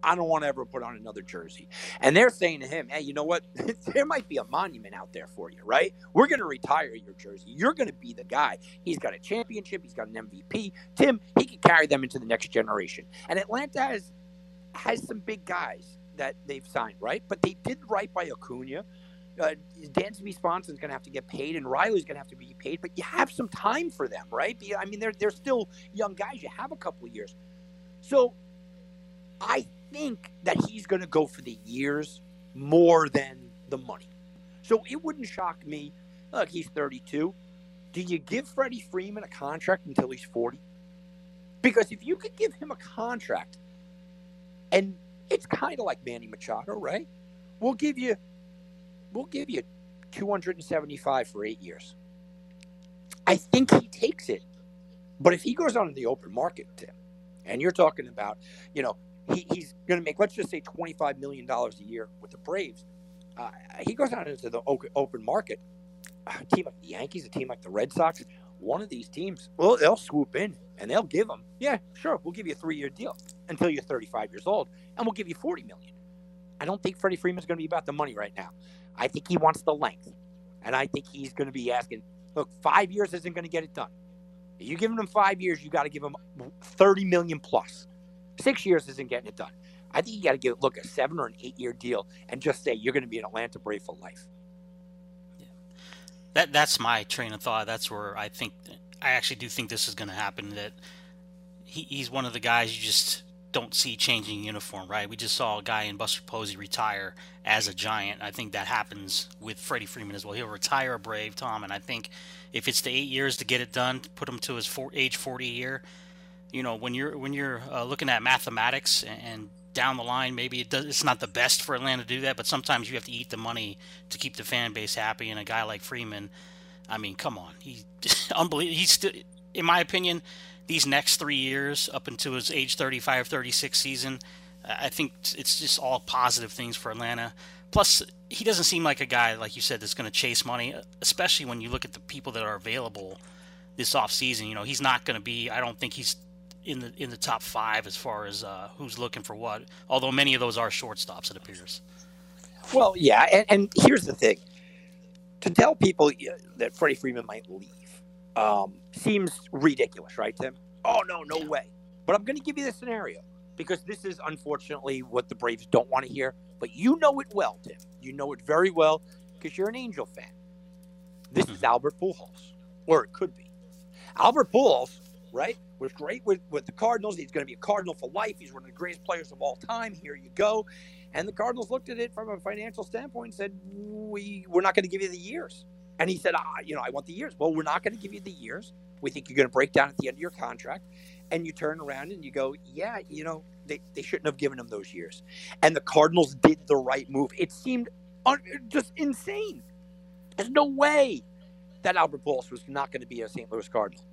I don't want to ever put on another jersey. And they're saying to him, hey, you know what? there might be a monument out there for you, right? We're going to retire your jersey. You're going to be the guy. He's got a championship, he's got an MVP. Tim, he can carry them into the next generation. And Atlanta has has some big guys that they've signed, right? But they did right by Acuna. Uh, Dansby Swanson's going to have to get paid, and Riley's going to have to be paid. But you have some time for them, right? I mean, they're they're still young guys. You have a couple of years, so I think that he's going to go for the years more than the money. So it wouldn't shock me. Look, he's 32. Do you give Freddie Freeman a contract until he's 40? Because if you could give him a contract, and it's kind of like Manny Machado, right? We'll give you, we'll give you 275 for eight years. I think he takes it. But if he goes on in the open market, Tim, and you're talking about, you know, he, he's going to make, let's just say, $25 million a year with the Braves. Uh, he goes out into the open market. A team like the Yankees, a team like the Red Sox, one of these teams, well, they'll swoop in and they'll give him, yeah, sure, we'll give you a three year deal until you're 35 years old, and we'll give you 40 million. I don't think Freddie Freeman's going to be about the money right now. I think he wants the length, and I think he's going to be asking, look, five years isn't going to get it done. If you give him five years, you got to give him 30 million plus. Six years isn't getting it done. I think you got to give look a seven or an eight year deal and just say you're going to be an Atlanta Brave for life. Yeah. That that's my train of thought. That's where I think I actually do think this is going to happen. That he, he's one of the guys you just don't see changing uniform, right? We just saw a guy in Buster Posey retire as a Giant. I think that happens with Freddie Freeman as well. He'll retire a Brave, Tom, and I think if it's the eight years to get it done, put him to his four, age 40 year, you know when you're when you're uh, looking at mathematics and down the line maybe it does it's not the best for Atlanta to do that but sometimes you have to eat the money to keep the fan base happy and a guy like Freeman I mean come on he unbelievable he's still in my opinion these next 3 years up until his age 35 36 season I think it's just all positive things for Atlanta plus he doesn't seem like a guy like you said that's going to chase money especially when you look at the people that are available this offseason. You know, he's not going to be. I don't think he's in the in the top five as far as uh, who's looking for what. Although many of those are shortstops, it appears. Well, yeah, and, and here's the thing: to tell people that Freddie Freeman might leave um, seems ridiculous, right, Tim? Oh no, no yeah. way. But I'm going to give you the scenario because this is unfortunately what the Braves don't want to hear. But you know it well, Tim. You know it very well because you're an Angel fan. This mm-hmm. is Albert Pujols, or it could be. Albert Pujols, right? Was great with, with the Cardinals. He's going to be a Cardinal for life. He's one of the greatest players of all time. Here you go. And the Cardinals looked at it from a financial standpoint and said, we, we're not going to give you the years. And he said, ah, you know, I want the years. Well, we're not going to give you the years. We think you're going to break down at the end of your contract. And you turn around and you go, yeah, you know, they, they shouldn't have given him those years. And the Cardinals did the right move. It seemed un- just insane. There's no way that Albert Pujols was not going to be a St. Louis Cardinal.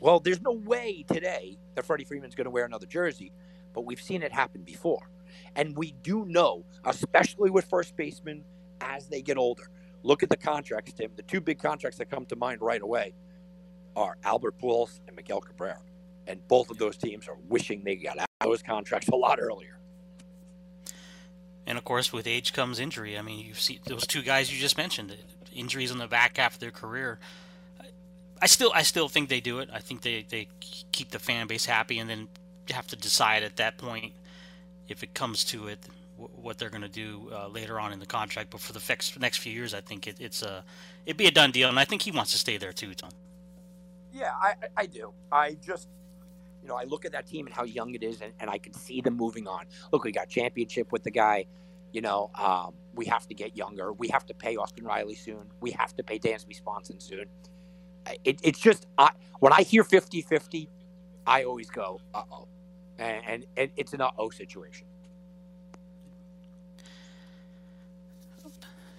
Well, there's no way today that Freddie Freeman's going to wear another jersey, but we've seen it happen before. And we do know, especially with first basemen as they get older. Look at the contracts, Tim. The two big contracts that come to mind right away are Albert Pujols and Miguel Cabrera. And both of those teams are wishing they got out those contracts a lot earlier. And of course, with age comes injury. I mean, you see those two guys you just mentioned, injuries in the back half of their career. I still I still think they do it. I think they, they keep the fan base happy, and then have to decide at that point if it comes to it what they're going to do uh, later on in the contract. But for the next next few years, I think it, it's a it'd be a done deal, and I think he wants to stay there too, Tom. Yeah, I, I do. I just you know I look at that team and how young it is, and, and I can see them moving on. Look, we got championship with the guy. You know, um, we have to get younger. We have to pay Austin Riley soon. We have to pay Dansby Swanson soon it, it's just I, when I hear 50 50, I always go, uh oh. And, and, and it's an uh oh situation.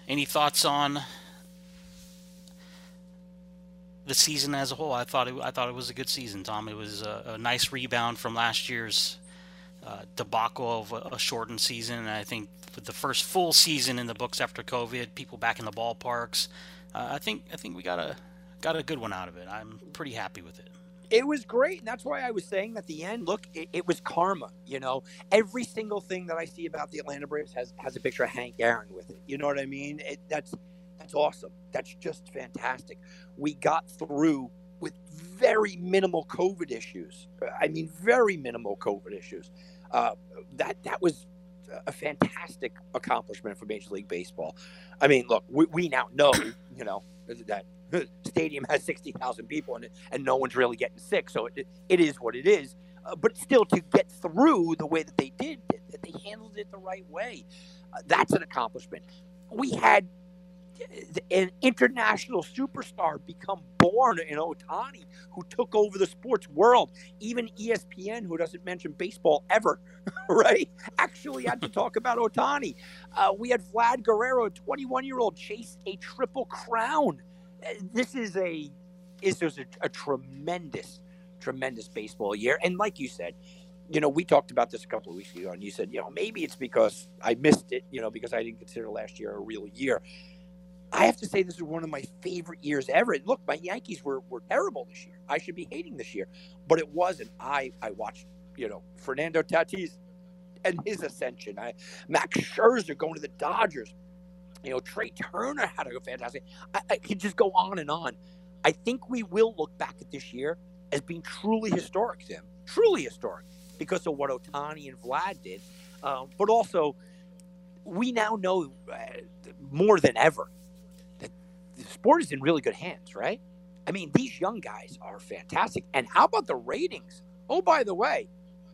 Any thoughts on the season as a whole, I thought it, I thought it was a good season, Tom. It was a, a nice rebound from last year's uh, debacle of a, a, shortened season. And I think the first full season in the books after COVID, people back in the ballparks, uh, I think I think we got a got a good one out of it. I'm pretty happy with it. It was great, and that's why I was saying at the end. Look, it, it, was karma. You know, every single thing that I see about the Atlanta Braves has has a picture of Hank Aaron with it. You know what I mean? It, that's that's awesome. That's just fantastic. We got through with very minimal COVID issues. I mean, very minimal COVID issues. Uh, that that was a fantastic accomplishment for Major League Baseball. I mean, look, we, we now know, you know, that stadium has 60,000 people in it and no one's really getting sick. So it, it is what it is. Uh, but still, to get through the way that they did, that they handled it the right way, uh, that's an accomplishment. We had an international superstar become born in Ohtani, who took over the sports world. Even ESPN, who doesn't mention baseball ever, right, actually had to talk about Ohtani. Uh, we had Vlad Guerrero, a 21 year old, chase a triple crown. This is a is a, a tremendous, tremendous baseball year. And like you said, you know, we talked about this a couple of weeks ago, and you said, you know, maybe it's because I missed it, you know, because I didn't consider last year a real year. I have to say this is one of my favorite years ever. Look, my Yankees were, were terrible this year. I should be hating this year, but it wasn't. I I watched you know Fernando Tatis and his ascension. I Max Scherzer going to the Dodgers. You know Trey Turner had a fantastic. I, I could just go on and on. I think we will look back at this year as being truly historic, Tim. Truly historic because of what Ohtani and Vlad did, um, but also we now know uh, more than ever that the sport is in really good hands, right? I mean, these young guys are fantastic. And how about the ratings? Oh, by the way,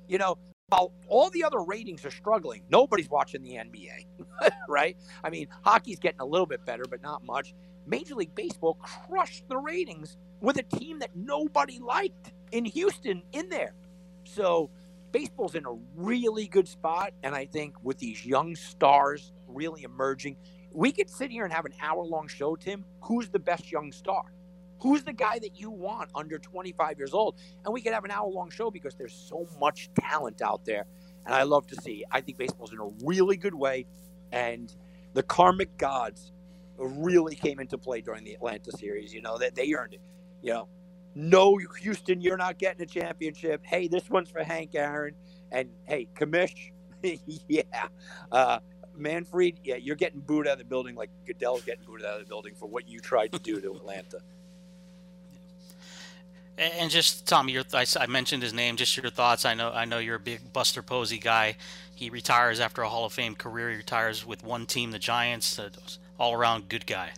you know, while all the other ratings are struggling, nobody's watching the NBA, right? I mean, hockey's getting a little bit better, but not much. Major League Baseball crushed the ratings with a team that nobody liked in Houston in there. So baseball's in a really good spot. And I think with these young stars really emerging, we could sit here and have an hour long show, Tim. Who's the best young star? Who's the guy that you want under 25 years old? And we could have an hour long show because there's so much talent out there. And I love to see. I think baseball's in a really good way. And the karmic gods really came into play during the Atlanta series. You know, that they, they earned it. You know, no, Houston, you're not getting a championship. Hey, this one's for Hank Aaron. And hey, Commish, yeah. Uh, Manfred, yeah, you're getting booed out of the building like Goodell's getting booed out of the building for what you tried to do to Atlanta. And just Tommy, your I, I mentioned his name. Just your thoughts. I know I know you're a big Buster Posey guy. He retires after a Hall of Fame career. He retires with one team, the Giants. All around good guy.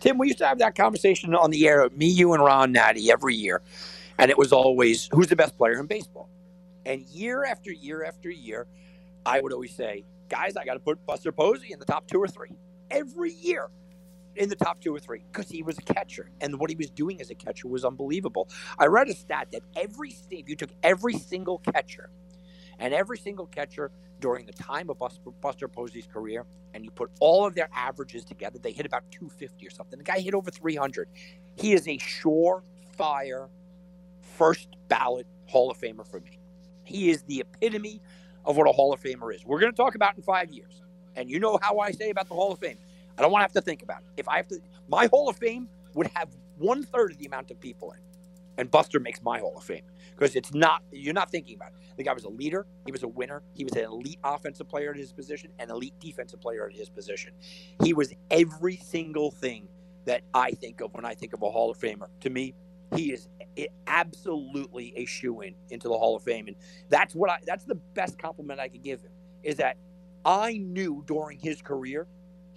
Tim, we used to have that conversation on the air, me, you, and Ron Natty every year, and it was always who's the best player in baseball. And year after year after year, I would always say guys, I got to put Buster Posey in the top two or three every year in the top two or three because he was a catcher and what he was doing as a catcher was unbelievable. I read a stat that every if you took every single catcher and every single catcher during the time of Buster, Buster Posey's career and you put all of their averages together, they hit about 250 or something. The guy hit over 300. He is a surefire first ballot Hall of Famer for me. He is the epitome of what a Hall of Famer is. We're going to talk about in five years. And you know how I say about the Hall of Fame. I don't want to have to think about it. If I have to, my Hall of Fame would have one third of the amount of people in. And Buster makes my Hall of Fame because it's not, you're not thinking about it. The guy was a leader. He was a winner. He was an elite offensive player at his position, an elite defensive player at his position. He was every single thing that I think of when I think of a Hall of Famer. To me, he is absolutely a shoe in into the Hall of Fame, and that's what I that's the best compliment I could give him is that I knew during his career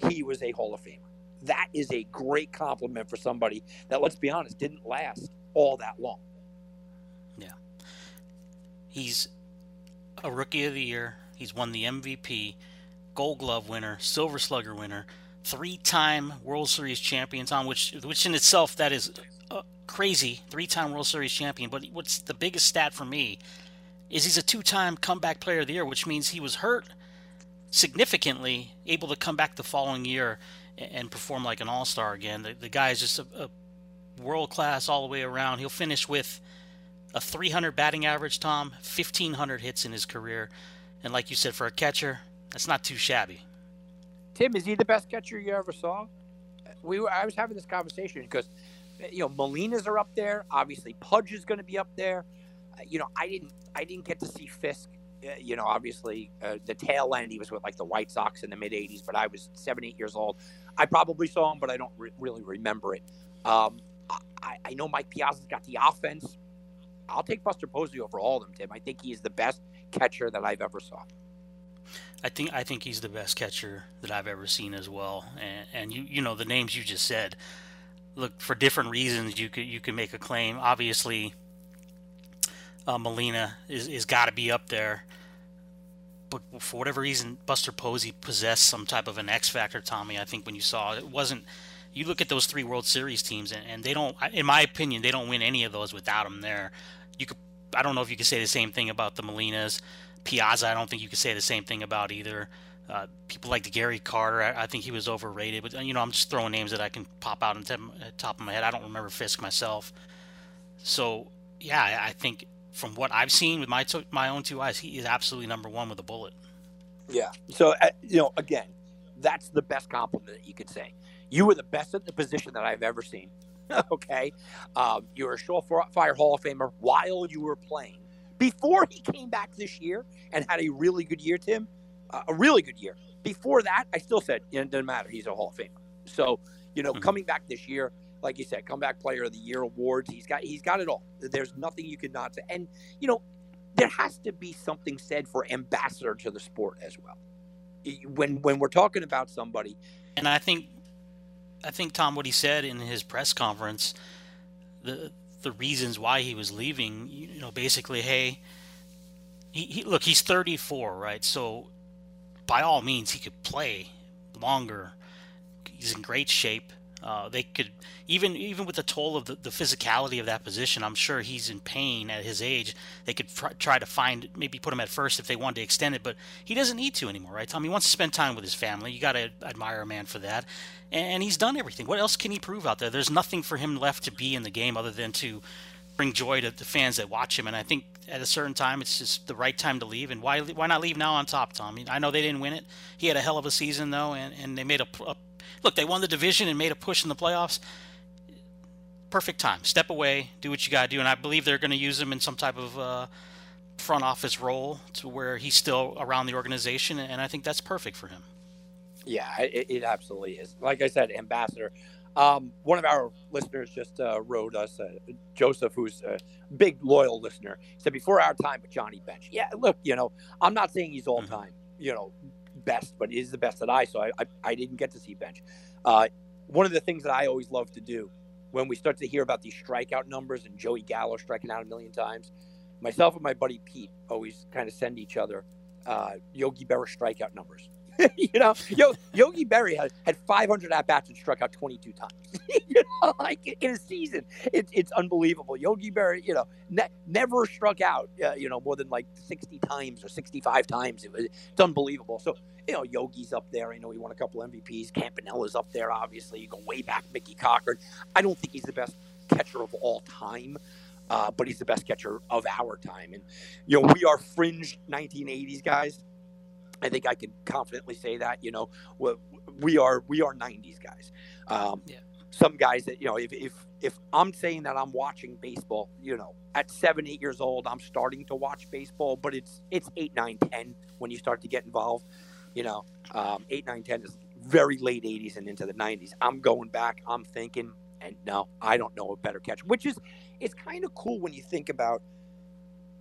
he was a Hall of Famer. That is a great compliment for somebody that, let's be honest, didn't last all that long. Yeah, he's a Rookie of the Year. He's won the MVP, Gold Glove winner, Silver Slugger winner, three-time World Series champions. On which, which in itself, that is uh, crazy three-time World Series champion. But what's the biggest stat for me is he's a two-time comeback player of the year, which means he was hurt significantly, able to come back the following year and perform like an all-star again. The, the guy is just a, a world class all the way around. He'll finish with a 300 batting average, Tom, 1,500 hits in his career. And like you said, for a catcher, that's not too shabby. Tim, is he the best catcher you ever saw? We were, I was having this conversation because, you know, Molina's are up there. Obviously, Pudge is going to be up there. Uh, you know, I didn't, I didn't get to see Fisk. Uh, you know, obviously, uh, the tail end he was with like the White Sox in the mid '80s, but I was seven, eight years old. I probably saw him, but I don't re- really remember it. Um, I, I know Mike Piazza's got the offense. I'll take Buster Posey over all of them, Tim. I think he is the best catcher that I've ever saw. I think I think he's the best catcher that I've ever seen as well. And, and you you know the names you just said. Look for different reasons you could you can make a claim. Obviously, uh, Molina is is got to be up there. But for whatever reason, Buster Posey possessed some type of an X factor. Tommy, I think when you saw it, it wasn't. You look at those three World Series teams, and, and they don't. In my opinion, they don't win any of those without him there. You could. I don't know if you could say the same thing about the Molinas. Piazza, I don't think you could say the same thing about either. Uh, people like Gary Carter, I, I, think he was overrated. But you know, I'm just throwing names that I can pop out on the top of my head. I don't remember Fisk myself. So yeah, I think from what I've seen with my to- my own two eyes, he is absolutely number one with a bullet. Yeah. So uh, you know, again, that's the best compliment that you could say. You were the best at the position that I've ever seen. okay, um, you were a surefire Hall of Famer while you were playing before he came back this year and had a really good year, Tim, uh, a really good year. Before that, I still said it doesn't matter. He's a Hall of Famer. So, you know, mm-hmm. coming back this year, like you said, comeback player of the year awards. He's got he's got it all. There's nothing you could not say. And you know, there has to be something said for ambassador to the sport as well. When when we're talking about somebody, and I think, I think Tom, what he said in his press conference, the the reasons why he was leaving. You know, basically, hey, he, he look, he's 34, right? So by all means, he could play longer. He's in great shape. Uh, they could even even with the toll of the, the physicality of that position. I'm sure he's in pain at his age. They could try, to find maybe put him at first if they wanted to extend it, but he doesn't need to anymore, right? Tom, he wants to spend time with his family. You got to admire a man for that, and he's done everything. What else can he prove out there? There's nothing for him left to be in the game other than to bring joy to the fans that watch him. And I think at a certain time, it's just the right time to leave. And why why not leave now on top, Tom? I know they didn't win it. He had a hell of a season though, and, and they made a, a look, they won the division and made a push in the playoffs. Perfect time. Step away, do what you got to do, and I believe they're going to use him in some type of uh, front office role to where he's still around the organization, and I think that's perfect for him. Yeah, it, it absolutely is. Like I said, ambassador. Um, one of our listeners just uh, wrote us, uh, Joseph, who's a big loyal listener, said before our time with Johnny Bench. Yeah, look, you know, I'm not saying he's all mm-hmm. time, you know, best, but it is the best that I saw. I, I, I didn't get to see bench. Uh, one of the things that I always love to do when we start to hear about these strikeout numbers and Joey Gallo striking out a million times, myself and my buddy Pete always kind of send each other uh, Yogi Berra strikeout numbers. you know, Yo, Yogi Berra had, had 500 at bats and struck out 22 times. you know, like in a season, it, it's unbelievable. Yogi Berra, you know, ne- never struck out, uh, you know, more than like 60 times or 65 times. It was, it's unbelievable. So, you know, Yogi's up there. I know he won a couple MVPs. Campanella's up there, obviously. You go way back, Mickey Cochrane. I don't think he's the best catcher of all time. Uh, but he's the best catcher of our time. And, you know, we are fringe 1980s guys I think I can confidently say that. You know, we are we are '90s guys. Um, yeah. Some guys that you know, if if if I'm saying that I'm watching baseball, you know, at seven, eight years old, I'm starting to watch baseball, but it's it's eight, nine, ten when you start to get involved. You know, um, eight, nine, ten is very late '80s and into the '90s. I'm going back. I'm thinking, and no, I don't know a better catch. Which is, it's kind of cool when you think about,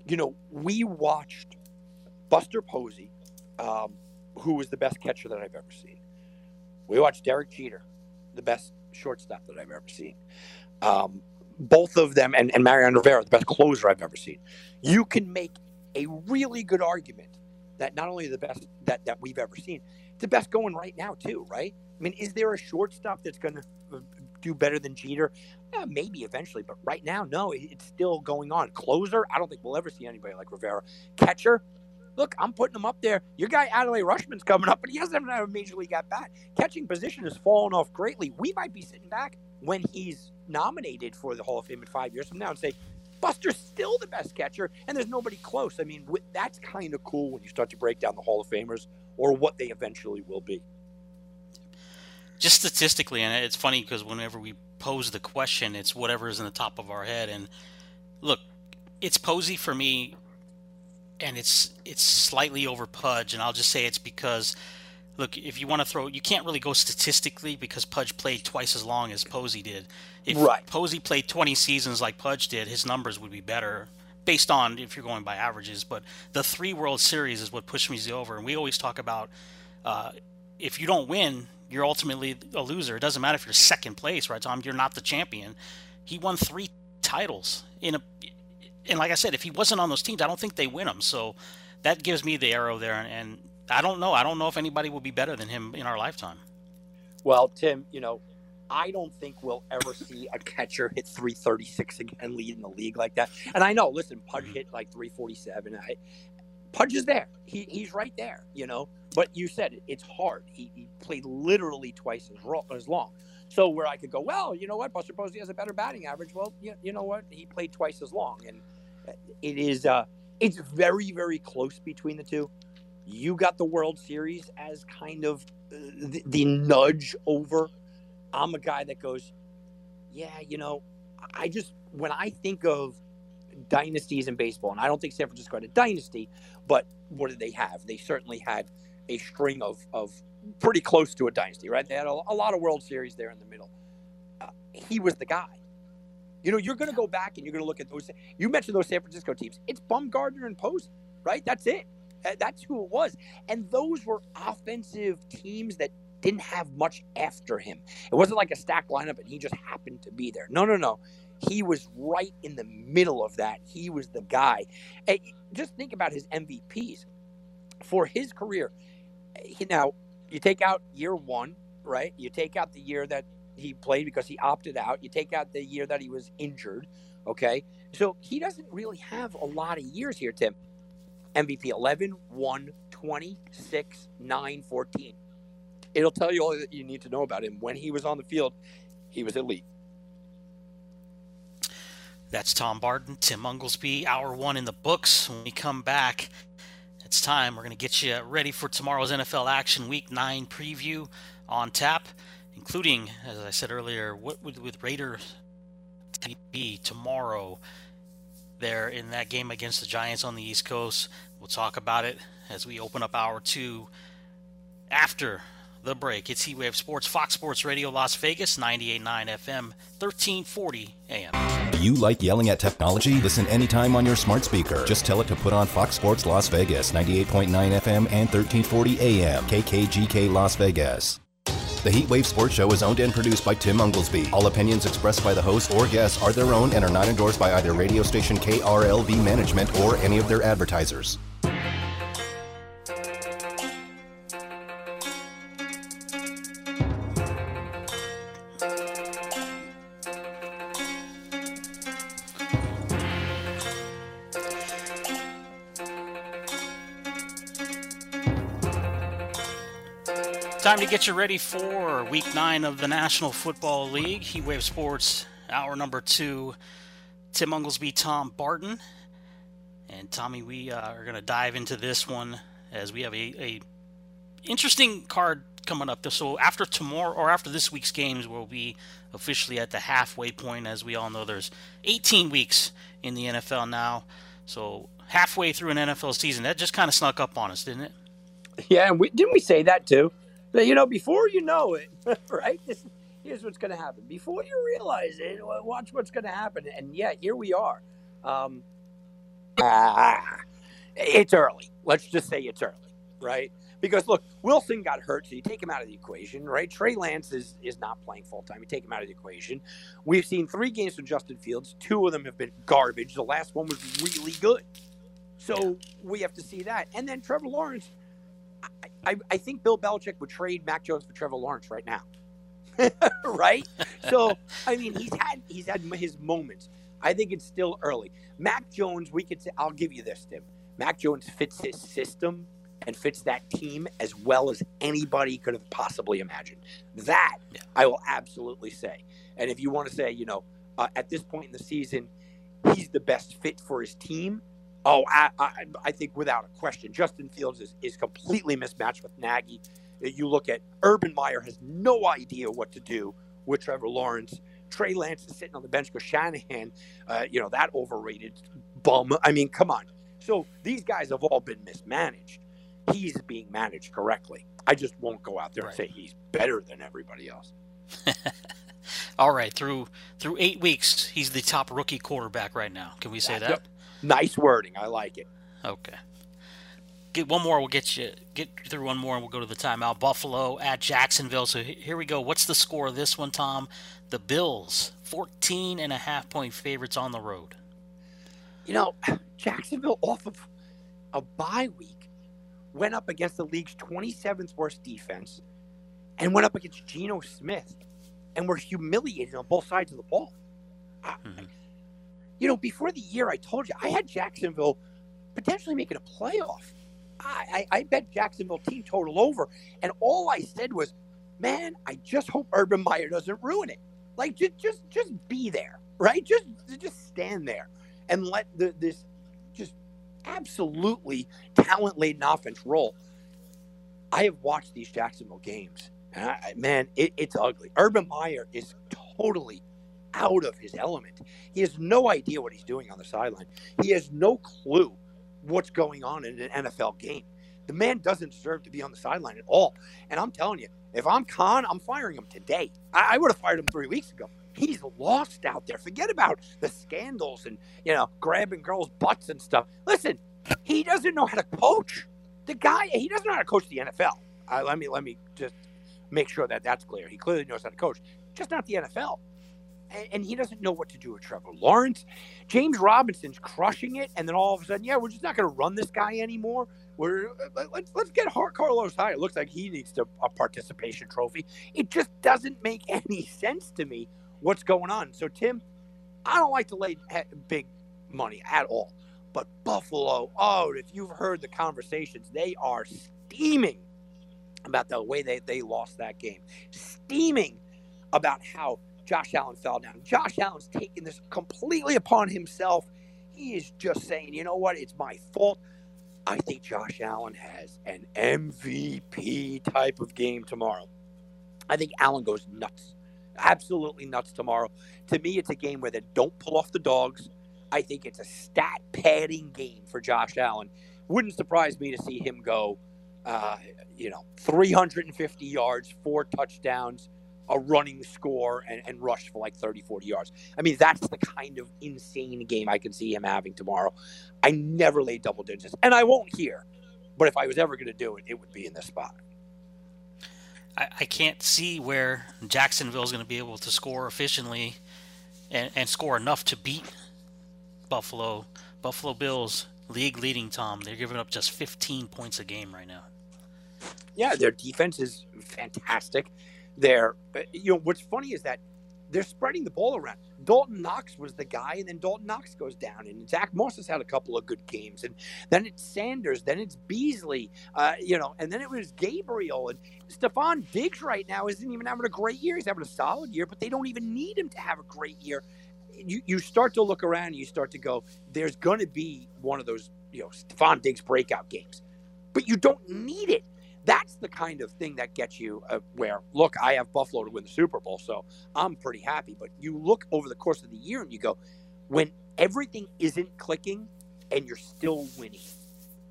you know, we watched Buster Posey um, who was the best catcher that I've ever seen. We watched Derek Jeter, the best shortstop that I've ever seen. Um, both of them, and, and Mariano Rivera, the best closer I've ever seen. You can make a really good argument that not only the best that, that we've ever seen, the best going right now, too, right? I mean, is there a shortstop that's going to uh, do better than Jeter? Yeah, maybe eventually, but right now, no, it's still going on. Closer, I don't think we'll ever see anybody like Rivera. Catcher, look, I'm putting him up there. Your guy Adley Rutschman's coming up, but he hasn't had a major league at bat. Catching position has fallen off greatly. We might be sitting back when he's nominated for the Hall of Fame in five years from now and say, Buster's still the best catcher, and there's nobody close. I mean, that's kind of cool when you start to break down the Hall of Famers or what they eventually will be. Just statistically, and it's funny because whenever we pose the question, it's whatever is in the top of our head. And look, it's Posey for me, and it's it's slightly over Pudge, and I'll just say it's because look, if you want to throw, you can't really go statistically because Pudge played twice as long as Posey did. If right. Posey played 20 seasons like Pudge did, his numbers would be better based on if you're going by averages. But the three World Series is what pushed me over, and we always talk about uh, if you don't win, you're ultimately a loser. It doesn't matter if you're second place, right, Tom? You're not the champion. He won three titles in a, and like I said, if he wasn't on those teams, I don't think they win them. So that gives me the arrow there, and, and I don't know. I don't know if anybody will be better than him in our lifetime. Well, Tim, you know, I don't think we'll ever see a catcher hit 336 again, leading the league like that. And I know, listen, Pudge mm-hmm. hit like 347. I, Pudge is there. He, he's right there, you know. But you said it, it's hard. He, he played literally twice as, ro- as long. So where I could go, well, you know what, Buster Posey has a better batting average. Well, you, you know what, he played twice as long, and it is uh, it's very very close between the two. You got the World Series as kind of uh, the, the nudge over. I'm a guy that goes, yeah, you know, I just when I think of dynasties in baseball, and I don't think San Francisco had a dynasty, but what did they have? They certainly had a string of, of pretty close to a dynasty, right? They had a, a lot of World Series there in the middle. Uh, he was the guy. You know, you're going to go back and you're going to look at those. You mentioned those San Francisco teams. It's Bumgarner and Posey, right? That's it. That's who it was. And those were offensive teams that didn't have much after him. It wasn't like a stacked lineup and he just happened to be there. No, no, no. He was right in the middle of that. He was the guy. And just think about his MVPs for his career now you take out year one, right? You take out the year that he played because he opted out. You take out the year that he was injured. Okay. So he doesn't really have a lot of years here, Tim. MVP 11, 1, 20, 6, 9, 14. It'll tell you all that you need to know about him. When he was on the field, he was elite. That's Tom Barton, Tim Unglesby, hour one in the books. When we come back, it's time. We're going to get you ready for tomorrow's NFL Action Week 9 preview on tap, including, as I said earlier, what would with Raiders be tomorrow there in that game against the Giants on the East Coast. We'll talk about it as we open up hour two after the break. It's Heat Wave Sports, Fox Sports Radio, Las Vegas, 98.9 FM, 1340 AM. Do you like yelling at technology? Listen anytime on your smart speaker. Just tell it to put on Fox Sports Las Vegas, 98.9 FM and 1340 AM, KKGK Las Vegas. The Heat Wave Sports Show is owned and produced by Tim Unglesby. All opinions expressed by the host or guests are their own and are not endorsed by either radio station KRLV management or any of their advertisers. Time to get you ready for week nine of the National Football League. Heat Wave Sports, hour number two. Tim Unglesby, Tom Barton. And Tommy, we uh, are going to dive into this one as we have a, a interesting card coming up. So after tomorrow or after this week's games, we'll be officially at the halfway point. As we all know, there's 18 weeks in the NFL now. So halfway through an NFL season, that just kind of snuck up on us, didn't it? Yeah, and we, didn't we say that too? You know, before you know it, right? This, here's what's going to happen. Before you realize it, watch what's going to happen. And yeah, here we are. Um, ah, it's early. Let's just say it's early, right? Because look, Wilson got hurt, so you take him out of the equation, right? Trey Lance is is not playing full time. You take him out of the equation. We've seen three games from Justin Fields. Two of them have been garbage. The last one was really good. So we have to see that. And then Trevor Lawrence I, I think Bill Belichick would trade Mac Jones for Trevor Lawrence right now. right? So I mean, he's had he's had his moments. I think it's still early. Mac Jones, we could say, I'll give you this, Tim. Mac Jones fits his system and fits that team as well as anybody could have possibly imagined. That yeah. I will absolutely say. And if you want to say, you know, uh, at this point in the season, he's the best fit for his team. Oh, I, I, I think without a question, Justin Fields is, is completely mismatched with Nagy. You look at Urban Meyer has no idea what to do with Trevor Lawrence. Trey Lance is sitting on the bench because Shanahan, uh, you know, that overrated bum. I mean, come on. So these guys have all been mismanaged he's being managed correctly. I just won't go out there right. and say he's better than everybody else. All right, through through eight weeks, he's the top rookie quarterback right now. Can we say that? A, nice wording. I like it. Okay. Get one more. We'll get you get through one more, and we'll go to the timeout. Buffalo at Jacksonville. So here we go. What's the score of this one, Tom? The Bills, 14 and a half point favorites on the road. You know, Jacksonville off of a bye week went up against the league's 27th worst defense and went up against Geno Smith and were humiliated on both sides of the ball. Mm-hmm. You know, before the year, I told you I had Jacksonville potentially making a playoff. I, I, I bet Jacksonville team total over, and all I said was, "Man, I just hope Urban Meyer doesn't ruin it. Like, just just just be there, right? Just just stand there and let the, this just absolutely talent laden offense roll. I have watched these Jacksonville games, and I, man, it, it's ugly. Urban Meyer is totally out of his element. He has no idea what he's doing on the sideline. He has no clue what's going on in an NFL game. The man doesn't deserve to be on the sideline at all. And I'm telling you, if I'm Khan, I'm firing him today. I, I would have fired him three weeks ago. He's lost out there. Forget about the scandals and, you know, grabbing girls' butts and stuff. Listen, he doesn't know how to coach. The guy, he doesn't know how to coach the NFL. Let me let me just make sure that that's clear. He clearly knows how to coach, just not the NFL. And, he doesn't know what to do with Trevor Lawrence. James Robinson's crushing it, and then all of a sudden, yeah, we're just not going to run this guy anymore. We're uh, let's let's get Carlos Hyde. It looks like he needs to, a participation trophy. It just doesn't make any sense to me what's going on. So Tim, I don't like to lay big money at all. But Buffalo, oh, if you've heard the conversations, they are steaming about the way they, they lost that game, steaming about how Josh Allen fell down. Josh Allen's taking this completely upon himself. He is just saying, you know what, it's my fault. I think Josh Allen has an MVP type of game tomorrow. I think Allen goes nuts, absolutely nuts tomorrow. To me, it's a game where they don't pull off the dogs. I think it's a stat padding game for Josh Allen. Wouldn't surprise me to see him go, uh, you know, 350 yards, four touchdowns, a running score, and, and rush for like 30, 40 yards. I mean, that's the kind of insane game I can see him having tomorrow. I never laid double digits, and I won't here. But if I was ever going to do it, it would be in this spot. I, I can't see where Jacksonville is going to be able to score efficiently and, and score enough to beat Buffalo. Buffalo Bills, league leading, Tom. They're giving up just 15 points a game right now. Yeah, their defense is fantastic. They're, uh, you know, what's funny is that they're spreading the ball around. Dawson Knox was the guy, and then Dawson Knox goes down, and Zach Moss has had a couple of good games, and then it's Sanders, then it's Beasley, uh, you know, and then it was Gabriel and Stefon Diggs. Right now isn't even having a great year; he's having a solid year, but they don't even need him to have a great year you, you start to look around and you start to go, there's going to be one of those, you know, Stefon Diggs breakout games, but you don't need it. That's the kind of thing that gets you uh, where, look, I have Buffalo to win the Super Bowl, so I'm pretty happy. But you look over the course of the year and you go, when everything isn't clicking and you're still winning,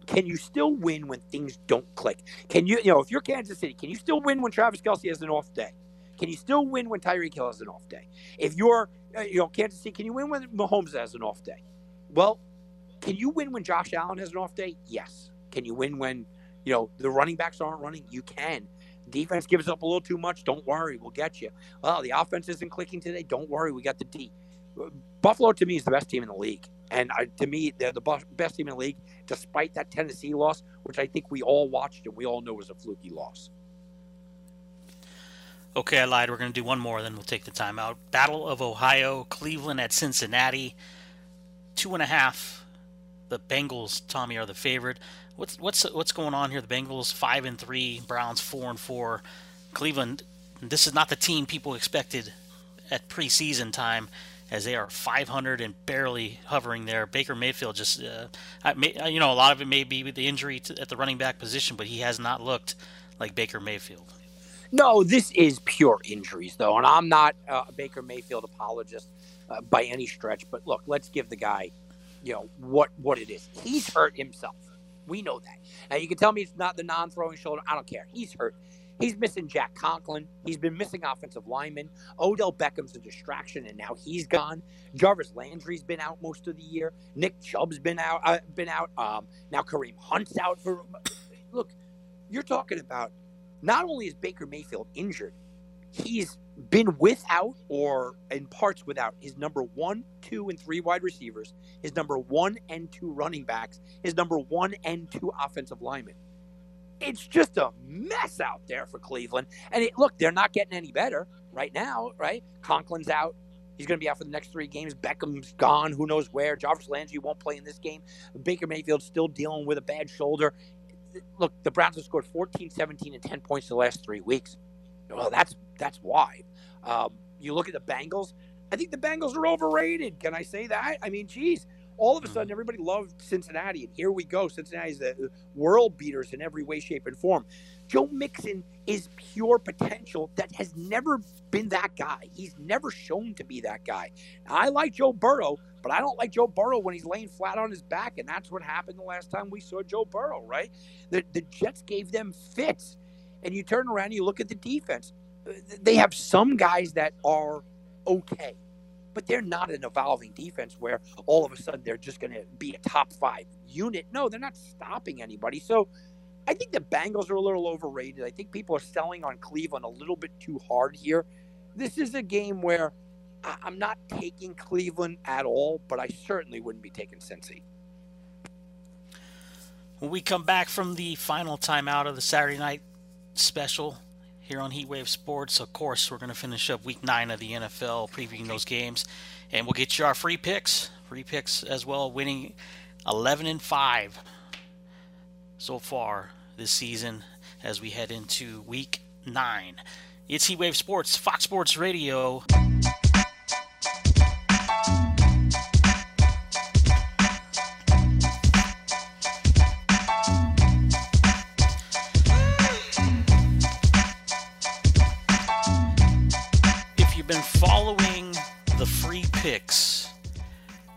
can you still win when things don't click? Can you, you know, if you're Kansas City, can you still win when Travis Kelce has an off day? Can you still win when Tyreek Hill has an off day? If you're uh, you know, Kansas City, can you win when Mahomes has an off day? Well, can you win when Josh Allen has an off day? Yes. Can you win when, you know, the running backs aren't running? You can. Defense gives up a little too much. Don't worry, we'll get you. Well, the offense isn't clicking today. Don't worry, we got the D. Buffalo to me is the best team in the league, and I, to me they're the best team in the league, despite that Tennessee loss, which I think we all watched and we all know was a fluky loss. Okay, I lied. We're going to do one more, then we'll take the time out. Battle of Ohio, Cleveland at Cincinnati. Two and a half the Bengals, Tommy, are the favorite. What's what's what's going on here? The Bengals five and three, Browns four and four. Cleveland, this is not the team people expected at preseason time, as they are 500 and barely hovering there. Baker Mayfield just, uh, you know, a lot of it may be with the injury to, at the running back position, but he has not looked like Baker Mayfield. No, this is pure injuries, though, and I'm not a Baker Mayfield apologist uh, by any stretch. But look, let's give the guy, you know, what what it is. He's hurt himself. We know that. Now you can tell me it's not the non-throwing shoulder. I don't care. He's hurt. He's missing Jack Conklin. He's been missing offensive linemen. Odell Beckham's a distraction, and now he's gone. Jarvis Landry's been out most of the year. Nick Chubb's been out. Uh, been out. Um, now Kareem Hunt's out for. Look, you're talking about not only is Baker Mayfield injured, he's been without or in parts without his number one, two, and three wide receivers, his number one and two running backs, his number one and two offensive linemen. It's just a mess out there for Cleveland. And it, look, they're not getting any better right now, right? Conklin's out. He's going to be out for the next three games. Beckham's gone. Who knows where? Jarvis Landry won't play in this game. Baker Mayfield's still dealing with a bad shoulder look, the Browns have scored 14, 17, and 10 points the last three weeks. Well, that's that's why. Um, you look at the Bengals. I think the Bengals are overrated. Can I say that? I mean, geez, all of a sudden mm-hmm. everybody loved Cincinnati, and here we go. Cincinnati's the world beaters in every way, shape, and form. Joe Mixon is pure potential that has never been that guy. He's never shown to be that guy. I like Joe Burrow, but I don't like Joe Burrow when he's laying flat on his back, and that's what happened the last time we saw Joe Burrow, right? The, the Jets gave them fits. And you turn around and you look at the defense. They have some guys that are okay, but they're not an evolving defense where all of a sudden they're just going to be a top five unit. No, they're not stopping anybody. So I think the Bengals are a little overrated. I think people are selling on Cleveland a little bit too hard here. This is a game where I'm not taking Cleveland at all, but I certainly wouldn't be taking Cincy. When we come back from the final timeout of the Saturday night special here on Heatwave Sports, of course, we're going to finish up week nine of the NFL, previewing those games, and we'll get you our free picks, free picks as well, winning 11 and 5 so far this season as we head into week nine. It's Heatwave Sports, Fox Sports Radio.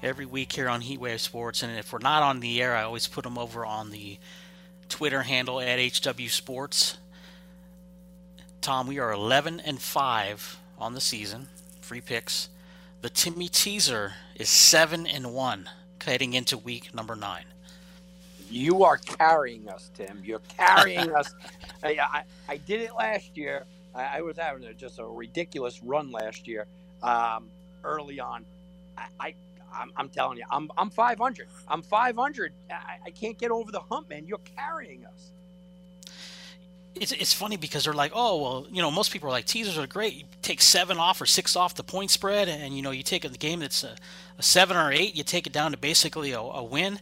Every week here on Heatwave Sports, and if we're not on the air, I always put them over on the Twitter handle at HW Sports. Tom, we are 11 and 5 on the season, free picks. The Timmy teaser is 7 and 1 heading into week number 9. You are carrying us, Tim. You're carrying us. I, I, I, did it last year. I, I was having a, just a ridiculous run last year. Um, early on. I, I I'm, I'm, telling you, I'm I'm 500. I'm 500. I, I can't get over the hump, man. You're carrying us. It's, it's funny because they're like, oh well, you know, most people are like teasers are great. You take seven off or six off the point spread, and you know, you take a game that's a, a seven or eight, you take it down to basically a, a, win.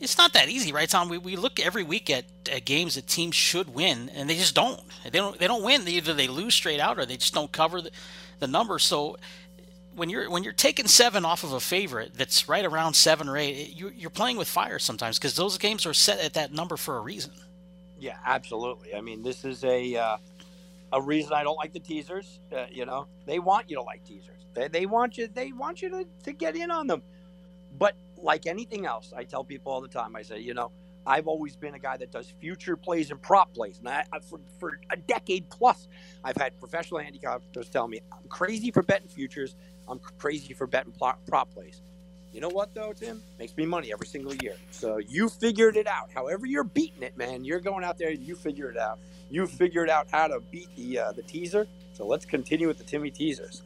It's not that easy, right, Tom? We, we look every week at, at games that teams should win, and they just don't. They don't. They don't win. Either they lose straight out, or they just don't cover the, the number. So when you're when you're taking seven off of a favorite that's right around seven or eight, you, you're playing with fire sometimes because those games are set at that number for a reason. Yeah, absolutely. I mean, this is a uh, a reason I don't like the teasers. Uh, you know, they want you to like teasers. They, they want you they want you to, to get in on them. But like anything else, I tell people all the time. I say, you know, I've always been a guy that does future plays and prop plays. And I, for, for a decade plus, I've had professional handicappers tell me I'm crazy for betting futures. I'm crazy for betting prop plays. You know what though, Tim? Makes me money every single year. So you figured it out. However you're beating it, man, you're going out there. You figure it out. You figured out how to beat the uh, the teaser. So let's continue with the Timmy teasers.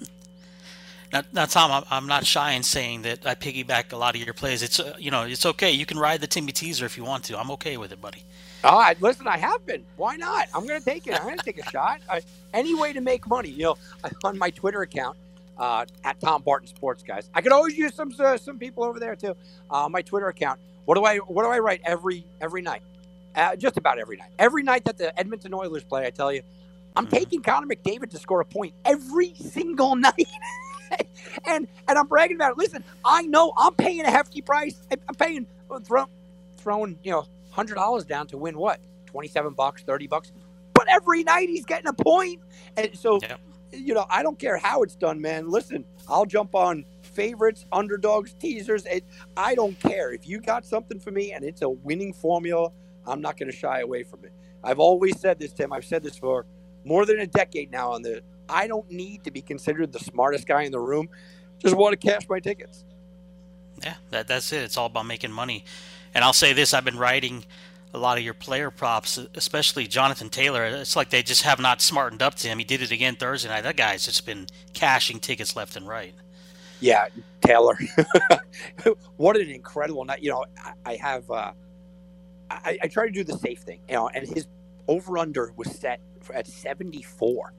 Now, now Tom, I'm, I'm not shy in saying that I piggyback a lot of your plays. It's uh, you know it's okay. You can ride the Timmy teaser if you want to. I'm okay with it, buddy. All right, listen, I have been. Why not? I'm going to take it. I'm going to take a shot. I, any way to make money. You know, on my Twitter account, uh, at Tom Barton Sports, guys. I could always use some uh, some people over there too. Uh, my Twitter account. What do I what do I write every every night? Uh, just about every night. Every night that the Edmonton Oilers play, I tell you, I'm mm-hmm. taking Connor McDavid to score a point every single night. and and I'm bragging about it. Listen, I know I'm paying a hefty price. I'm paying throw, throwing you know hundred dollars down to win what twenty seven bucks, thirty bucks. But every night he's getting a point, and so yeah. you know I don't care how it's done, man. Listen, I'll jump on favorites, underdogs, teasers. It, I don't care if you got something for me and it's a winning formula. I'm not going to shy away from it. I've always said this, Tim. I've said this for more than a decade now on the I don't need to be considered the smartest guy in the room. Just want to cash my tickets. Yeah, that, that's it. It's all about making money. And I'll say this: I've been writing a lot of your player props, especially Jonathan Taylor. It's like they just have not smartened up to him. He did it again Thursday night. That guy's just been cashing tickets left and right. Yeah, Taylor. what an incredible night! You know, I, I have. Uh, I, I try to do the safe thing, you know, and his over under was set at seventy four.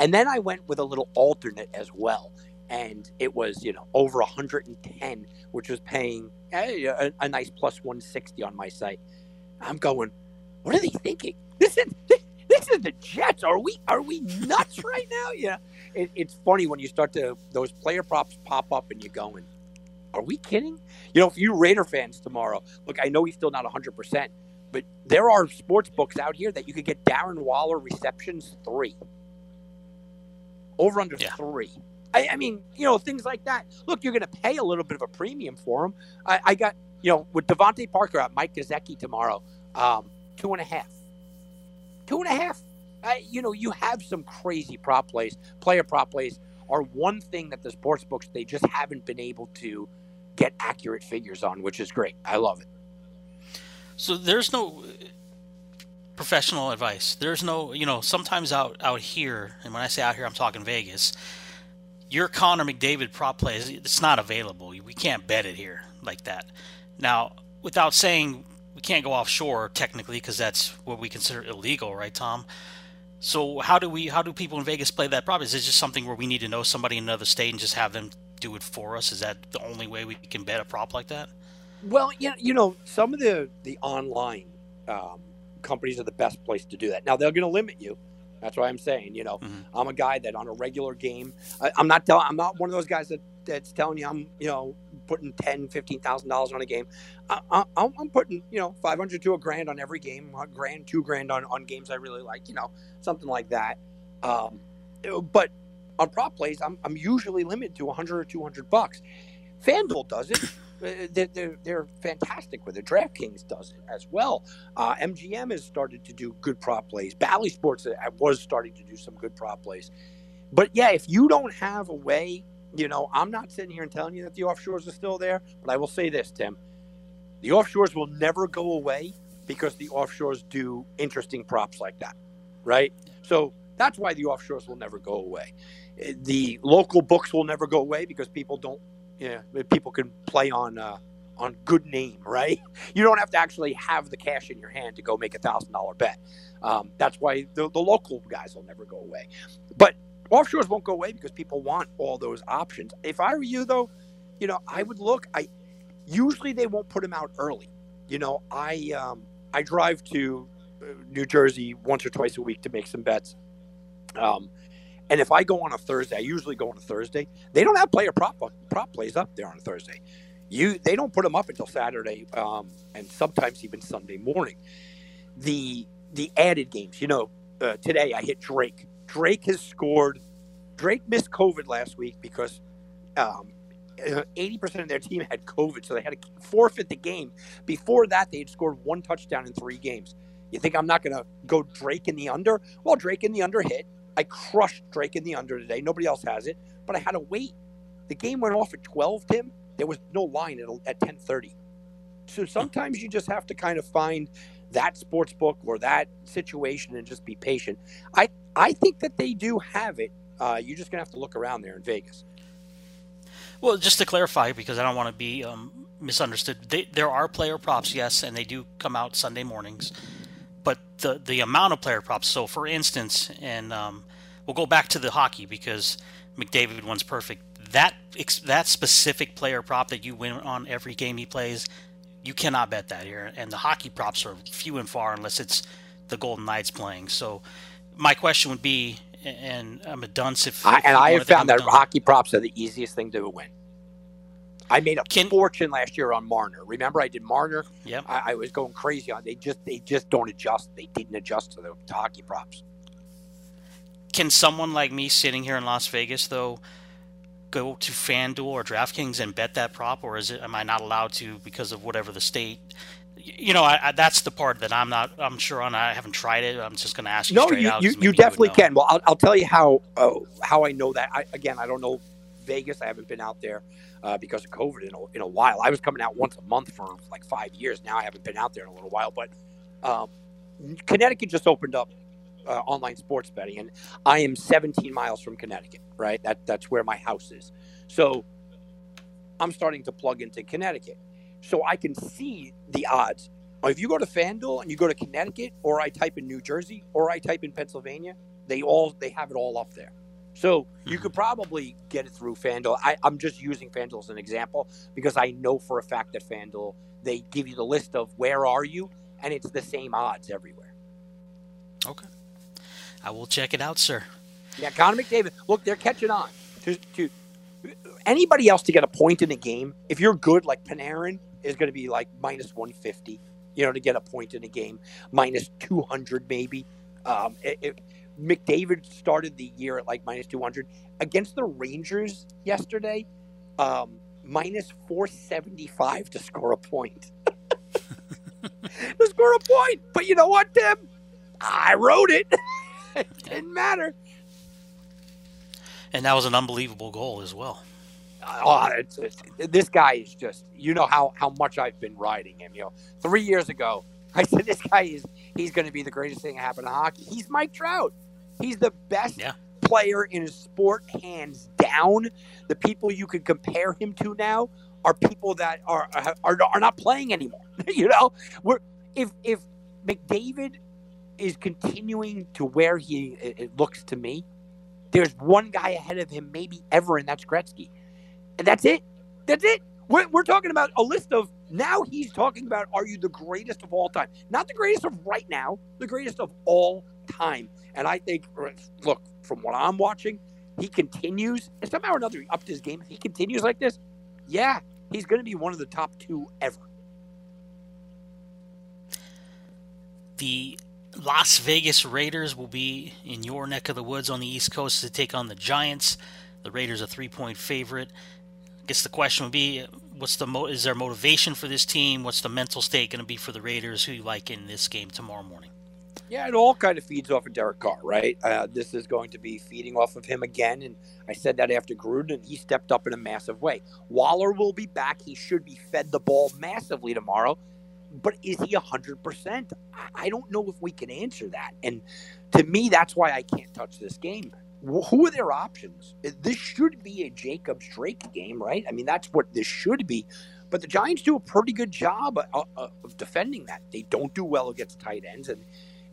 And then I went with a little alternate as well. And it was, you know, over 110, which was paying a, a, a nice plus 160 on my site. I'm going, what are they thinking? This is this, this is the Jets. Are we are we nuts right now? Yeah. It, it's funny when you start to those player props pop up and you're going, are we kidding? You know, if you Raider fans tomorrow, look, I know he's still not 100, percent but there are sports books out here that you could get Darren Waller receptions three over under yeah. three. I, I, mean, you know, things like that. Look, you're going to pay a little bit of a premium for him. I, I got, you know, with DeVante Parker at Mike Gesicki tomorrow, um, two and a half. Two and a half. I, you know, you have some crazy prop plays. Player prop plays are one thing that the sports books they just haven't been able to get accurate figures on, which is great. I love it. So there's no professional advice. There's no, you know, sometimes out out here, and when I say out here, I'm talking Vegas. Your Connor McDavid prop play is it's not available. We can't bet it here like that. Now, without saying we can't go offshore technically because that's what we consider illegal, right, Tom? So how do we how do people in Vegas play that prop? Is it just something where we need to know somebody in another state and just have them do it for us? Is that the only way we can bet a prop like that? Well, yeah, you know, some of the the online um, companies are the best place to do that. Now they're going to limit you. That's why I'm saying, you know, mm-hmm. I'm a guy that on a regular game, I, am not telling, I'm not one of those guys that that's telling you I'm, you know, putting ten, fifteen thousand dollars on a game. I, am putting, you know, 500 to a grand on every game, a grand, two grand on on games I really like, you know, something like that. Um, but on prop plays, I'm I'm usually limited to 100 or 200 bucks. FanDuel does it. Uh, they're, they're, fantastic with it. DraftKings does it as well. Uh, MGM has started to do good prop plays. Bally Sports uh, was starting to do some good prop plays. But yeah, if you don't have a way, you know, I'm not sitting here and telling you that the offshores are still there, but I will say this, Tim. The offshores will never go away because the offshores do interesting props like that, right? So that's why the offshores will never go away. Uh, the local books will never go away because people don't yeah, people can play on uh, on good name, right? You don't have to actually have the cash in your hand to go make a thousand dollar bet. Um, that's why the, the local guys will never go away. But offshores won't go away because people want all those options. If I were you, though, you know, I would look. I usually they won't put them out early. You know, I um, I drive to uh, New Jersey once or twice a week to make some bets. Um, and if I go on a Thursday, I usually go on a Thursday. They don't have player prop prop plays up there on a Thursday. You they don't put them up until Saturday, um, and sometimes even Sunday morning. The the added games, you know, uh, today I hit Drake. Drake has scored. Drake missed COVID last week because um, 80% of their team had COVID, so they had to forfeit the game. Before that, they had scored one touchdown in three games. You think I'm not going to go Drake in the under? Well, Drake in the under hit. I crushed Drake in the under today. Nobody else has it, but I had to wait. The game went off at 12, Tim. There was no line at, at 10:30. So sometimes you just have to kind of find that sports book or that situation and just be patient. I I think that they do have it. Uh, you're just gonna have to look around there in Vegas. Well, just to clarify, because I don't want to be um, misunderstood, they, there are player props, yes, and they do come out Sunday mornings but the the amount of player props. So, for instance, and um, we'll go back to the hockey because McDavid one's perfect. That that specific player prop that you win on every game he plays you cannot bet that here. And the hockey props are few and far unless it's the Golden Knights playing. So my question would be, and I'm a dunce if, I, and I have found that hockey props are the easiest thing to win. I made a Can- fortune last year on Marner. Remember, I did Marner. Yep. I, I was going crazy on. They just they just don't adjust. They didn't adjust to the to hockey props. Can someone like me sitting here in Las Vegas though go to FanDuel or DraftKings and bet that prop, or is it am I not allowed to because of whatever the state? You know, I, I, that's the part that I'm not. I'm sure on. I haven't tried it. I'm just going to ask you No, straight you, out. you, you definitely know. can. Well, I'll, I'll tell you how uh, how I know that. I, again, I don't know Vegas. I haven't been out there uh, because of COVID in a, in a while. I was coming out once a month for like five years. Now I haven't been out there in a little while. But um, Connecticut just opened up uh, online sports betting, and I am 17 miles from Connecticut. Right, that that's where my house is. So I'm starting to plug into Connecticut, so I can see the odds. If you go to FanDuel and you go to Connecticut, or I type in New Jersey, or I type in Pennsylvania, they all they have it all up there. So you could probably get it through FanDuel. I, I'm just using FanDuel as an example because I know for a fact that FanDuel they give you the list of where are you, and it's the same odds everywhere. Okay, I will check it out, sir. Yeah, Connor McDavid. Look, they're catching on to to anybody else to get a point in a game. If you're good, like Panarin is going to be like minus 150. You know, to get a point in a game, minus 200 maybe. Um, it, it- McDavid started the year at like minus 200 against the Rangers yesterday. Um, minus 475 to score a point. to score a point, but you know what, Tim? I wrote it. it didn't matter. And that was an unbelievable goal as well. Oh, it's, it's, this guy is just you know how how much I've been riding him. You know, three years ago I said this guy is he's going to be the greatest thing to happen to hockey. He's Mike Trout. He's the best Yeah. player in his sport, hands down. The people you could compare him to now are people that are are, are not playing anymore. you know, we're if if McDavid is continuing to where he it, looks to me, there's one guy ahead of him, maybe ever, and that's Gretzky. And that's it. That's it. We're, we're talking about a list of now he's talking about are you the greatest of all time? Not the greatest of right now, the greatest of all time. And I think, uh, look, from what I'm watching, he continues, and somehow or another, he upped his game. If he continues like this, yeah, he's going to be one of the top two ever. The Las Vegas Raiders will be in your neck of the woods on the East Coast to take on the Giants. The Raiders a three-point favorite. I guess the question would be, what's the mo- is there motivation for this team? What's the mental state going to be for the Raiders? Who you like in this game tomorrow morning? Yeah, it all kind of feeds off of Derek Carr, right? Uh, this is going to be feeding off of him again. And I said that after Gruden, and he stepped up in a massive way. Waller will be back. He should be fed the ball massively tomorrow. But is he 100%? I- don't know if we can answer that. And to me, that's why I can't touch this game. Who are their options? Uh, this should be a Jacobs Drake game, right? I mean, that's what this should be. But the Giants do a pretty good job of, of defending that. They don't do well against tight ends. And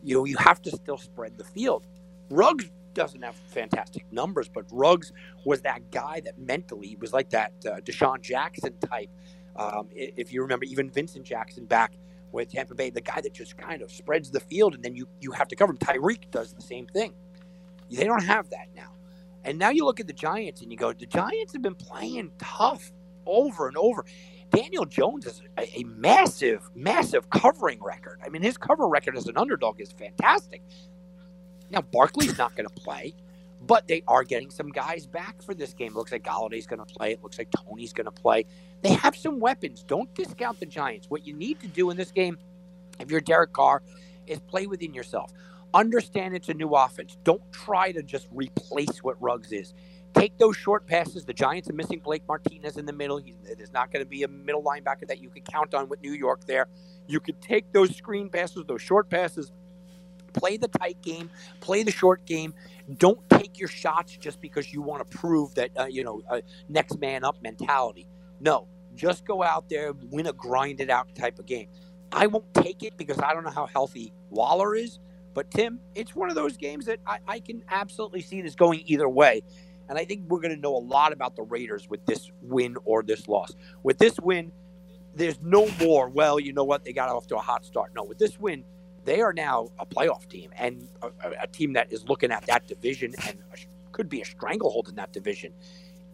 you know, you have to still spread the field. Ruggs doesn't have fantastic numbers, but Ruggs was that guy that mentally was like that uh, DeSean Jackson type. Um, if you remember, even Vincent Jackson back with Tampa Bay, the guy that just kind of spreads the field and then you, you have to cover him. Tyreek does the same thing. They don't have that now. And now you look at the Giants and you go, the Giants have been playing tough over and over. Daniel Jones is a, a massive, massive covering record. I mean, his cover record as an underdog is fantastic. Now, Barkley's not going to play, but they are getting some guys back for this game. looks like Golladay's going to play. It looks like Toney's going to play. They have some weapons. Don't discount the Giants. What you need to do in this game, if you're Derek Carr, is play within yourself. Understand it's a new offense. Don't try to just replace what Ruggs is take those short passes. The Giants are missing Blake Martinez in the middle. There's not going to be a middle linebacker that you can count on with New York there. You could take those screen passes, those short passes, play the tight game, play the short game. Don't take your shots just because you want to prove that, uh, you know, next man up mentality. No, just go out there, win a grinded out type of game. I won't take it because I don't know how healthy Waller is. But Tim, it's one of those games that I, I can absolutely see this going either way. And I think we're going to know a lot about the Raiders with this win or this loss. With this win, there's no more. Well, you know what? They got off to a hot start. No, with this win, they are now a playoff team and a, a team that is looking at that division and could be a stranglehold in that division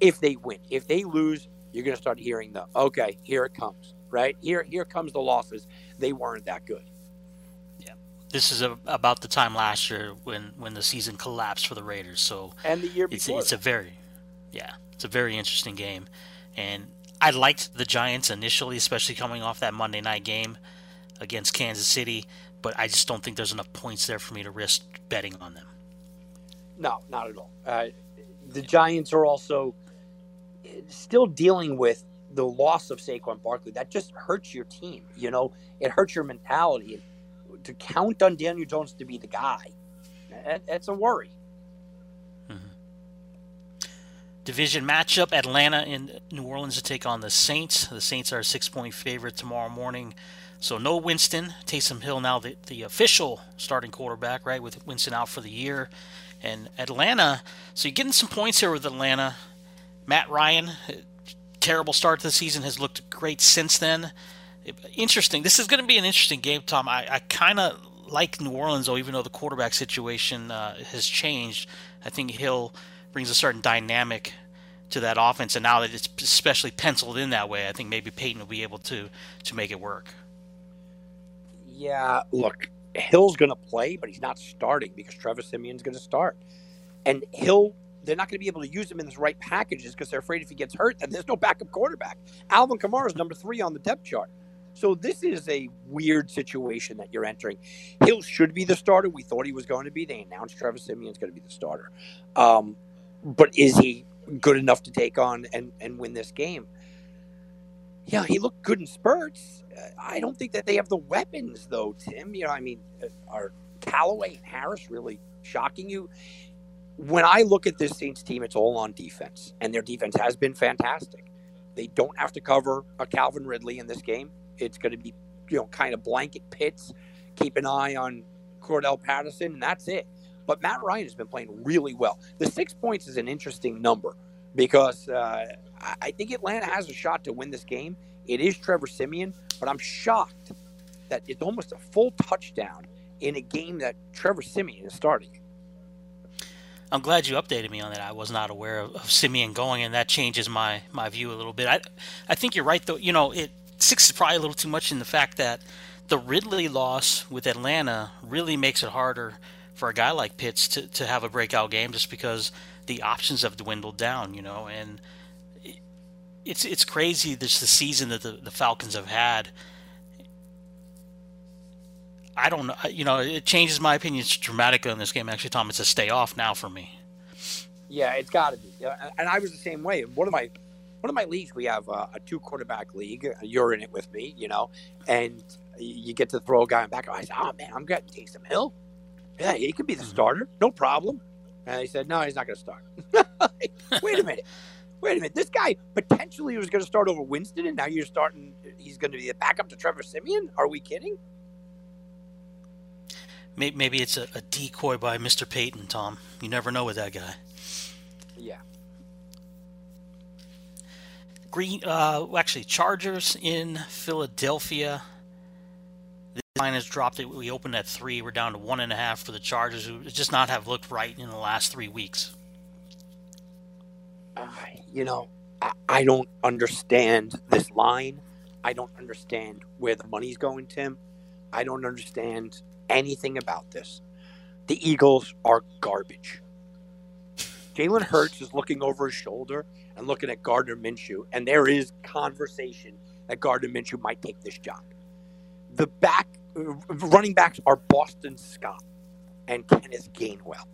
if they win. If they lose, you're going to start hearing the okay, here it comes, right? Here, here comes the losses. They weren't that good. This is a, about the time last year when when the season collapsed for the Raiders. So and the year before, it's, it's a very, yeah, it's a very interesting game, and I liked the Giants initially, especially coming off that Monday night game against Kansas City but I just don't think there's enough points there for me to risk betting on them. No, not at all. Uh, the Giants are also still dealing with the loss of Saquon Barkley. That just hurts your team. You know, it hurts your mentality. To count on Daniel Jones to be the guy, that's a worry. Mm-hmm. Division matchup: Atlanta and New Orleans to take on the Saints. The Saints are a six-point favorite tomorrow morning. So no Winston. Taysom Hill now the, the official starting quarterback, right, with Winston out for the year. And Atlanta, so you're getting some points here with Atlanta. Matt Ryan, terrible start to the season, has looked great since then. Interesting. This is going to be an interesting game, Tom. I, I kind of like New Orleans, though, even though the quarterback situation uh, has changed. I think Hill brings a certain dynamic to that offense, and now that it's especially penciled in that way, I think maybe Payton will be able to to make it work yeah, look, Hill's going to play, but he's not starting because Trevor Siemian's going to start. And Hill, they're not going to be able to use him in his right packages because they're afraid if he gets hurt, then there's no backup quarterback. Alvin Kamara is number three on the depth chart. So this is a weird situation that you're entering. Hill should be the starter. We thought he was going to be. They announced Trevor Siemian's going to be the starter. Um, but is he good enough to take on and, and win this game? Yeah, he looked good in spurts. I don't think that they have the weapons, though, Tim. You know, I mean, uh, are Callaway and Harris really shocking you? When I look at this Saints team, it's all on defense, and their defense has been fantastic. They don't have to cover a Calvin Ridley in this game. It's going to be, you know, kind of blanket Pitts. Keep an eye on Cordarrelle Patterson, and that's it. But Matt Ryan has been playing really well. The six points is an interesting number because uh, I think Atlanta has a shot to win this game. It is Trevor Siemian, but I'm shocked that it's almost a full touchdown in a game that Trevor Siemian is starting. I'm glad you updated me on that. I was not aware of, of Siemian going, and that changes my, my view a little bit. I I think you're right though. You know, it six is probably a little too much in the fact that the Ridley loss with Atlanta really makes it harder for a guy like Pitts to, to have a breakout game just because the options have dwindled down, you know, and it's it's crazy this the season that the, the Falcons have had. I don't know. You know, it changes my opinion dramatically on this game. Actually, Tom, it's a stay off now for me. Yeah, it's got to be. And I was the same way. One of my one of my leagues, we have a, a two quarterback league. You're in it with me, you know, and you get to throw a guy in back. I said, "Oh man, I'm getting Taysom Hill. Yeah, he could be the mm-hmm. starter, no problem." And he said, "No, he's not going to start." Wait a minute wait a minute, this guy potentially was going to start over Winston, and now you're starting. He's going to be the backup to Trevor Siemian. Are we kidding? Maybe it's a, a decoy by Mr. Payton, Tom. You never know with that guy. Yeah. Green, uh, actually, Chargers in Philadelphia. The line has dropped. It. We opened at three. We're down to one and a half for the Chargers, who just not have looked right in the last three weeks uh, you know, I, I don't understand this line. I don't understand where the money's going, Tim. I don't understand anything about this. The Eagles are garbage. Jalen Hurts is looking over his shoulder and looking at Gardner Minshew, and there is conversation that Gardner Minshew might take this job. The back uh, running backs are Boston Scott and Kenneth Gainwell.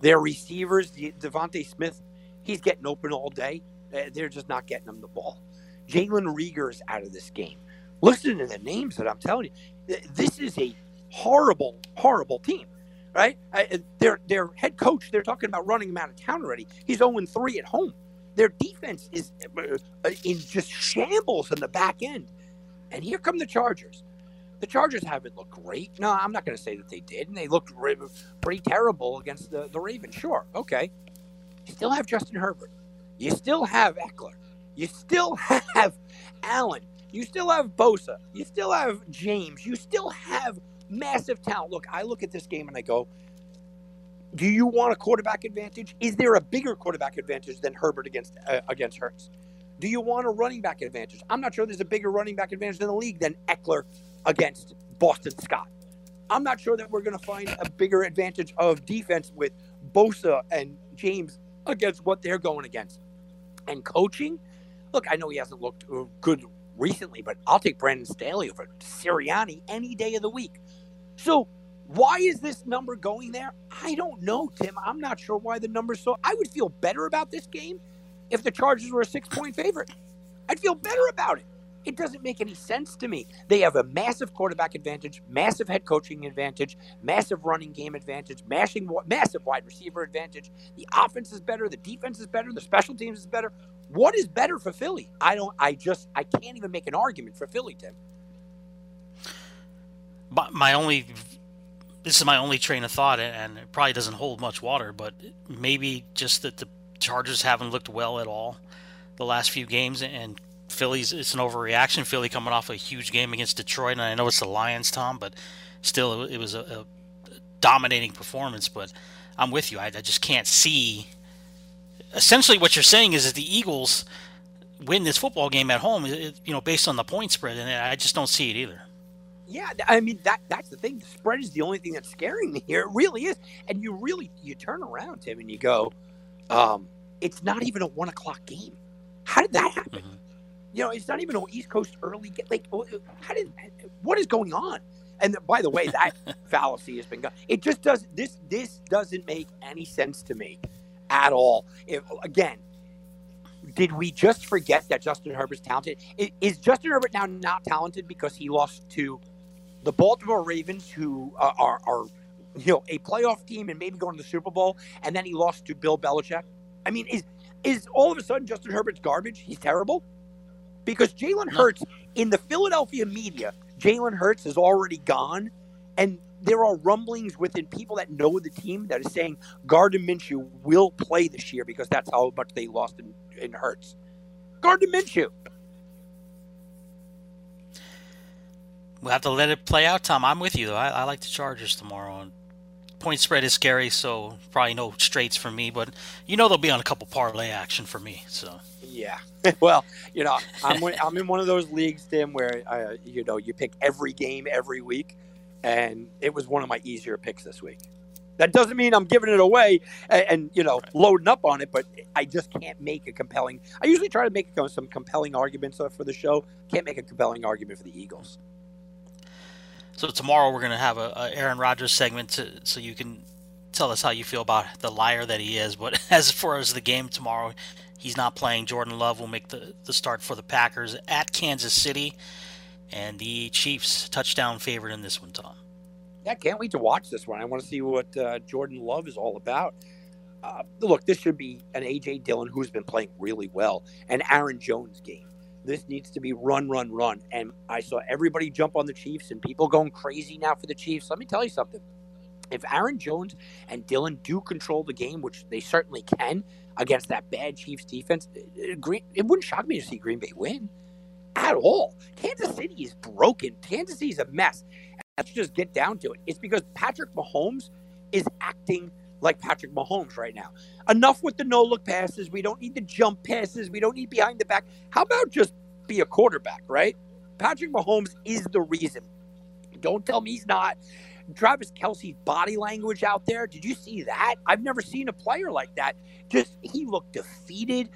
Their receivers, DeVonta Smith He's getting open all day. Uh, they're just not getting him the ball. Jalen Reagor is out of this game. Listen to the names that I'm telling you. This is a horrible, horrible team, right? Their their head coach, they're talking about running him out of town already. He's 0 3 at home. Their defense is uh, in just shambles in the back end. And here come the Chargers. The Chargers haven't looked great. No, I'm not going to say that they did. And they looked pretty terrible against the, the Ravens. Sure. Okay. You still have Justin Herbert. You still have Ekeler. You still have Allen. You still have Bosa. You still have James. You still have massive talent. Look, I look at this game and I go, do you want a quarterback advantage? Is there a bigger quarterback advantage than Herbert against uh, against Hurts? Do you want a running back advantage? I'm not sure there's a bigger running back advantage in the league than Ekeler against Boston Scott. I'm not sure that we're going to find a bigger advantage of defense with Bosa and James against what they're going against. And coaching, look, I know he hasn't looked uh, good recently, but I'll take Brandon Staley over Sirianni any day of the week. So why is this number going there? I don't know, Tim. I'm not sure why the number's so. I would feel better about this game if the Chargers were a six point favorite. I'd feel better about it. It doesn't make any sense to me. They have a massive quarterback advantage, massive head coaching advantage, massive running game advantage, mashing, massive wide receiver advantage. The offense is better, the defense is better, the special teams is better. What is better for Philly? I don't. I just. I can't even make an argument for Philly, Tim. But my only. This is my only train of thought, and it probably doesn't hold much water. But maybe just that the Chargers haven't looked well at all the last few games, and Philly's it's an overreaction. Philly coming off a huge game against Detroit, and I know it's the Lions, Tom, but still it was a, a dominating performance. But I'm with you. I, I, just can't see. Essentially, what you're saying is that the Eagles win this football game at home, you know, based on the point spread, and I just don't see it either. Yeah, I mean that that's the thing. The spread is the only thing that's scaring me here. It really is. And you really you turn around, Tim, and you go, um, it's not even a one o'clock game. How did that happen? Mm-hmm. You know, it's not even an East Coast early get. Like, how did? What is going on? And by the way, that fallacy has been gone. It just does this. This doesn't make any sense to me at all. If, again, did we just forget that Justin Herbert's talented? Is Justin Herbert now not talented because he lost to the Baltimore Ravens, who uh, are, are you know a playoff team and maybe going to the Super Bowl, and then he lost to Bill Belichick? I mean, is is all of a sudden Justin Herbert's garbage? He's terrible because Jalen Hurts in the Philadelphia media, Jalen Hurts is already gone, and there are rumblings within people that know the team that is saying Gardner Minshew will play this year because that's how much they lost in, in Hurts. Gardner Minshew. We'll have to let it play out, Tom. I'm with you, though. I, I like the Chargers tomorrow. And point spread is scary, so probably no straights for me. But you know they'll be on a couple parlay action for me. So yeah. well, you know, I'm I'm in one of those leagues, Tim, where uh, you know you pick every game every week, and it was one of my easier picks this week. That doesn't mean I'm giving it away and, and you know right. loading up on it, but I just can't make a compelling. I usually try to make some compelling arguments for the show. Can't make a compelling argument for the Eagles. So tomorrow we're going to have a, a Aaron Rodgers segment, to, so you can tell us how you feel about the liar that he is. But as far as the game tomorrow, He's not playing. Jordan Love will make the, the start for the Packers at Kansas City. And the Chiefs touchdown favorite in this one, Tom. Yeah, can't wait to watch this one. I want to see what uh, Jordan Love is all about. Uh, look, this should be an A.J. Dillon who's been playing really well, an Aaron Jones game. This needs to be run, run, run. And I saw everybody jump on the Chiefs and people going crazy now for the Chiefs. Let me tell you something. If Aaron Jones and Dillon do control the game, which they certainly can, against that bad Chiefs defense, uh, uh, it, it wouldn't shock me to see Green Bay win at all. Kansas City is broken. Kansas City is a mess. let's just get down to it. It's because Patrick Mahomes is acting like Patrick Mahomes right now. Enough with the no look passes. We don't need the jump passes. We don't need behind the back. How about just be a quarterback, right? Patrick Mahomes is the reason. Don't tell me he's not. Travis Kelce's body language out there. Did you see that? I've never seen a player like that. Just he looked defeated.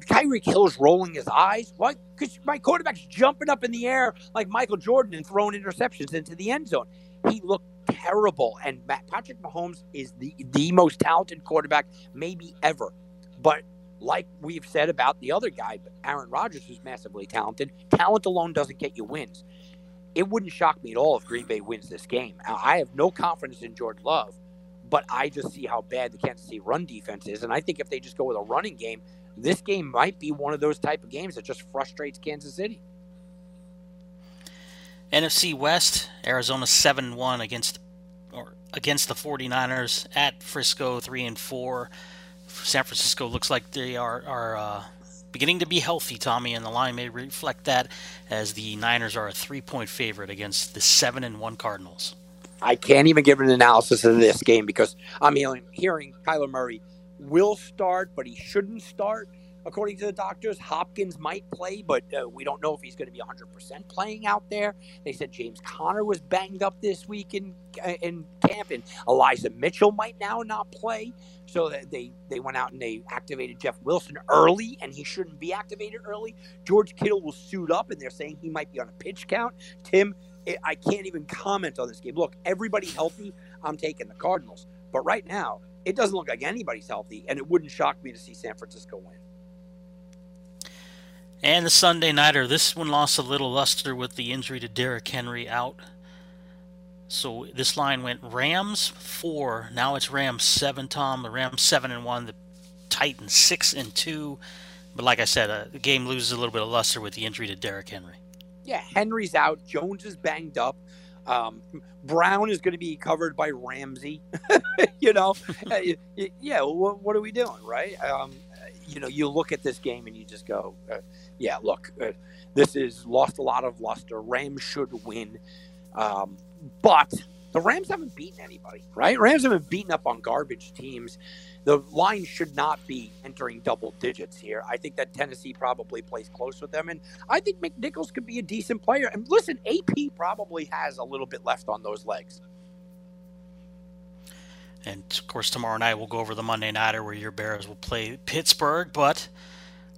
Tyreek Hill's rolling his eyes. Why? Because my quarterback's jumping up in the air like Michael Jordan and throwing interceptions into the end zone. He looked terrible. And Patrick Mahomes is the the most talented quarterback maybe ever. But like we've said about the other guy, Aaron Rodgers, who's massively talented, talent alone doesn't get you wins it wouldn't shock me at all if Green Bay wins this game. I have no confidence in George Love, but I just see how bad the Kansas City run defense is, and I think if they just go with a running game, this game might be one of those type of games that just frustrates Kansas City. NFC West, Arizona 7-1 against or against the 49ers at Frisco 3 and 4. San Francisco looks like they are are uh, beginning to be healthy, Tommy, and the line may reflect that as the Niners are a three-point favorite against the seven and one Cardinals. I can't even give an analysis of this game because I'm hearing Kyler Murray will start, but he shouldn't start. According to the doctors, Hopkins might play, but uh, we don't know if he's going to be 100% playing out there. They said James Conner was banged up this week in uh, in camp, and Elijah Mitchell might now not play. So they they went out and they activated Jeff Wilson early, and he shouldn't be activated early. George Kittle will suit up, and they're saying he might be on a pitch count. Tim, I can't even comment on this game. Look, everybody healthy. I'm taking the Cardinals, but right now it doesn't look like anybody's healthy, and it wouldn't shock me to see San Francisco win. And the Sunday Nighter, this one lost a little luster with the injury to Derrick Henry out. So this line went Rams four. Now it's Rams seven. Tom, the Rams seven and one. The Titans six and two. But like I said, uh, the game loses a little bit of luster with the injury to Derrick Henry. Yeah, Henry's out. Jones is banged up. Um, Brown is going to be covered by Ramsey. you know, uh, yeah. What, what, are we doing, right? Um, you know, you look at this game and you just go, uh, yeah, look, uh, this is lost a lot of luster. Rams should win. Um, but the Rams haven't beaten anybody, right? Rams haven't beaten up on garbage teams. The line should not be entering double digits here. I think that Tennessee probably plays close with them. And I think McNichols could be a decent player. And listen, AP probably has a little bit left on those legs. And of course, tomorrow night we'll go over the Monday Nighter where your Bears will play Pittsburgh. But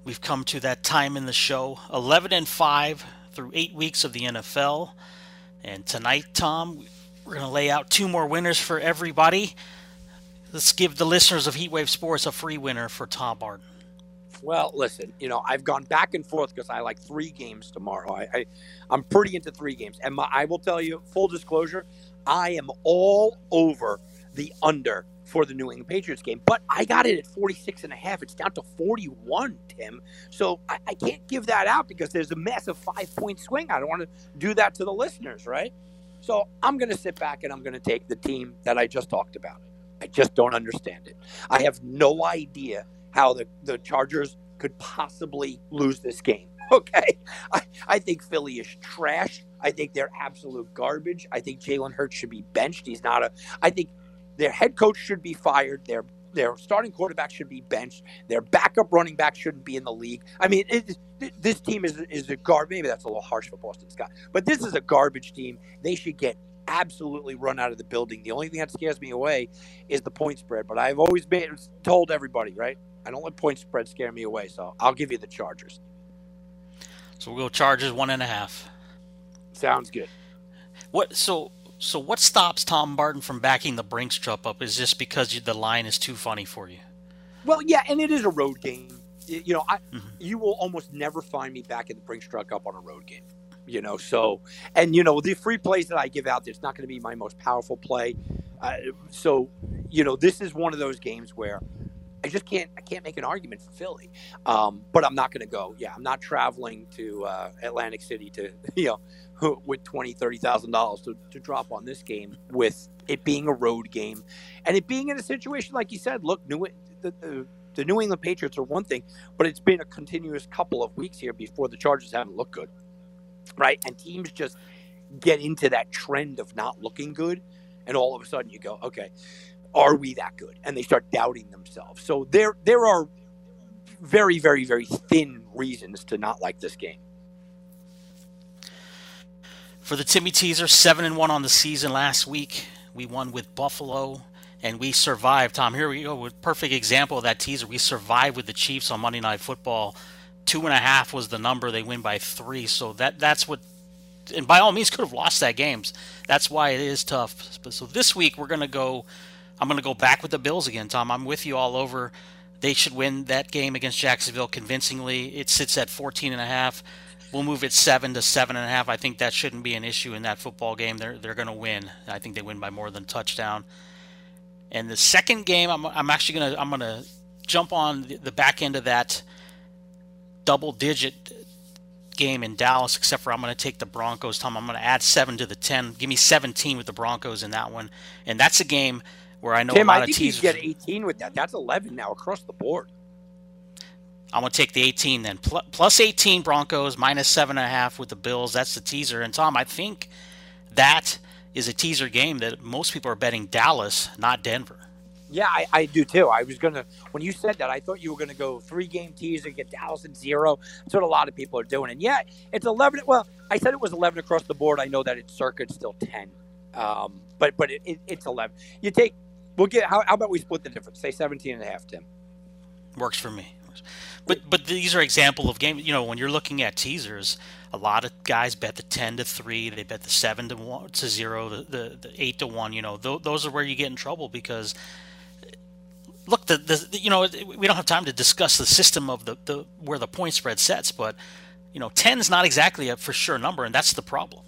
We've come to that time in the show 11 and 5 through eight weeks of the NFL. And tonight, Tom, we're going to lay out two more winners for everybody. Let's give the listeners of Heatwave Sports a free winner for Tom Barton. Well, listen, you know, I've gone back and forth because I like three games tomorrow. I, I, am pretty into three games. And my, I will tell you, full disclosure, I am all over the under for the New England Patriots game, but I got it at 46 and a half. It's down to 41, Tim. So I, I can't give that out because there's a massive five point swing. I don't want to do that to the listeners, right? So I'm going to sit back and I'm going to take the team that I just talked about. I just don't understand it. I have no idea how the, the Chargers could possibly lose this game. Okay. I, I think Philly is trash. I think they're absolute garbage. I think Jalen Hurts should be benched. He's not a. I think their head coach should be fired. Their their starting quarterback should be benched. Their backup running back shouldn't be in the league. I mean, it, this team is is a garbage. Maybe that's a little harsh for Boston Scott, but this is a garbage team. They should get absolutely run out of the building. The only thing that scares me away is the point spread. But I've always been told everybody, right? I don't let point spread scare me away. So I'll give you the Chargers. So we'll go Chargers one and a half. Sounds good. What? So so what stops Tom Barton from backing the Brinks truck up? Is just because you, the line is too funny for you? Well, yeah, and it is a road game. You know, I, mm-hmm. you will almost never find me backing the Brinks truck up on a road game. You know, so and you know the free plays that I give out, it's not going to be my most powerful play. Uh, so, you know, this is one of those games where I just can't I can't make an argument for Philly. Um, but I'm not going to go. Yeah, I'm not traveling to uh, Atlantic City to you know with twenty, thirty thousand dollars to to drop on this game with it being a road game, and it being in a situation like you said. Look, New the, the, the New England Patriots are one thing, but it's been a continuous couple of weeks here before the Chargers haven't looked good, right? And teams just get into that trend of not looking good, and all of a sudden you go, okay, are we that good? And they start doubting themselves. So there there are very, very, very thin reasons to not like this game for the Timmy Teaser, seven and one on the season last week. We won with Buffalo, and we survived. Tom, here we go with perfect example of that teaser. We survived with the Chiefs on Monday Night Football. Two and a half was the number. They win by three, so that that's what. And by all means, could have lost that game. That's why it is tough. So this week we're gonna go. I'm gonna go back with the Bills again, Tom. I'm with you all over. They should win that game against Jacksonville convincingly. It sits at 14 and a half. We'll move it seven to seven and a half. I think that shouldn't be an issue in that football game. They're they're going to win. I think they win by more than a touchdown. And the second game, I'm, I'm actually gonna I'm gonna jump on the back end of that double digit game in Dallas, except for I'm going to take the Broncos. Tom, I'm going to add seven to the ten. Give me 17 with the Broncos in that one, and that's a game where I know Tim, a lot I think of teasers. get 18 with that. That's 11 now across the board. I'm going to take the 18 then. plus 18 Broncos, minus 7.5 with the Bills. That's the teaser. And Tom, I think that is a teaser game that most people are betting Dallas, not Denver. Yeah, I, I do too. I was gonna when you said that, I thought you were gonna go three game teaser, get Dallas at zero. That's what a lot of people are doing. And yet it's eleven. Well, I said it was eleven across the board. I know that it's circuit's still ten, um, but but it, it, it's eleven. You take. We'll get. How, how about we split the difference? Say 17 and a half, Tim. Works for me. But but these are example of games. You know, when you're looking at teasers, a lot of guys bet the ten to three. They bet the seven to one to zero, the the, the eight to one. You know, th- those are where you get in trouble because look, the, the you know we don't have time to discuss the system of the, the where the point spread sets, but you know, ten is not exactly a for sure number, and that's the problem.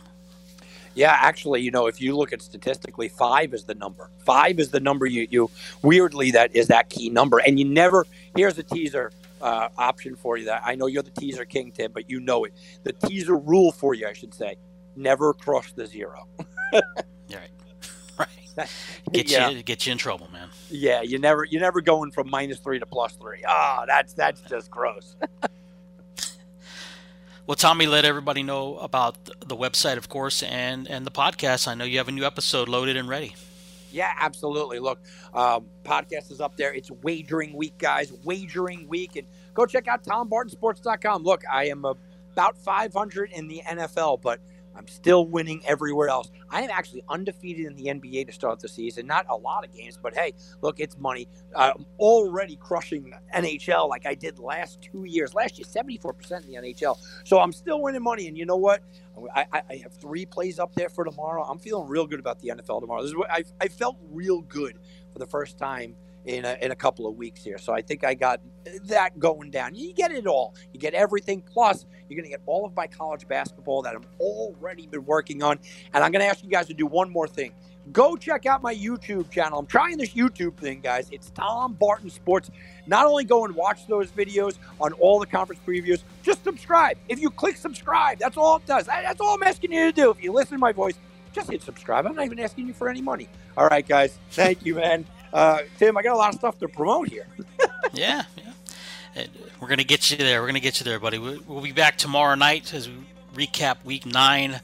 Yeah, actually, you know, if you look at statistically, five is the number. Five is the number you, you weirdly that is that key number, and you never. Here's a teaser uh, option for you that I know you're the teaser king, Tim, but you know it. The teaser rule for you, I should say, never cross the zero. right, right. Get yeah. you get you in trouble, man. Yeah, you never you're never going from minus three to plus three. Ah, oh, that's that's just gross. well, Tommy, let everybody know about the website, of course, and and the podcast. I know you have a new episode loaded and ready. Yeah, absolutely. Look, um, podcast is up there. It's wagering week, guys. Wagering week. And go check out TomBartonSports.com. Look, I am about 500 in the NFL, but – I'm still winning everywhere else. I am actually undefeated in the NBA to start the season. Not a lot of games, but hey, look, it's money. Uh, I'm already crushing NHL like I did last two years. Last year, 74% in the NHL. So I'm still winning money. And you know what? I, I, have three plays up there for tomorrow. I'm feeling real good about the NFL tomorrow. This is what I, I felt real good for the first time in a, in a couple of weeks here. So I think I got that going down. You get it all. You get everything. Plus, you're going to get all of my college basketball that I've already been working on. And I'm going to ask you guys to do one more thing. Go check out my YouTube channel. I'm trying this YouTube thing, guys. It's Tom Barton Sports. Not only go and watch those videos on all the conference previews, just subscribe. If you click subscribe, that's all it does. That's all I'm asking you to do. If you listen to my voice, just hit subscribe. I'm not even asking you for any money. All right, guys. Thank you, man. Uh, Tim, I got a lot of stuff to promote here. yeah, yeah. We're going to get you there. We're going to get you there, buddy. We'll be back tomorrow night as we recap week nine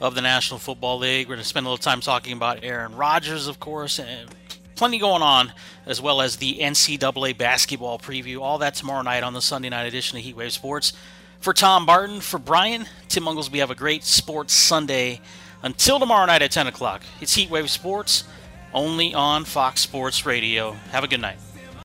of the National Football League. We're going to spend a little time talking about Aaron Rodgers, of course, and plenty going on, as well as the NCAA basketball preview. All that tomorrow night on the Sunday night edition of Heatwave Sports. For Tom Barton, for Brian, Tim Unglesby, have a great sports Sunday. Until tomorrow night at 10 o'clock, it's Heatwave Sports only on Fox Sports Radio. Have a good night.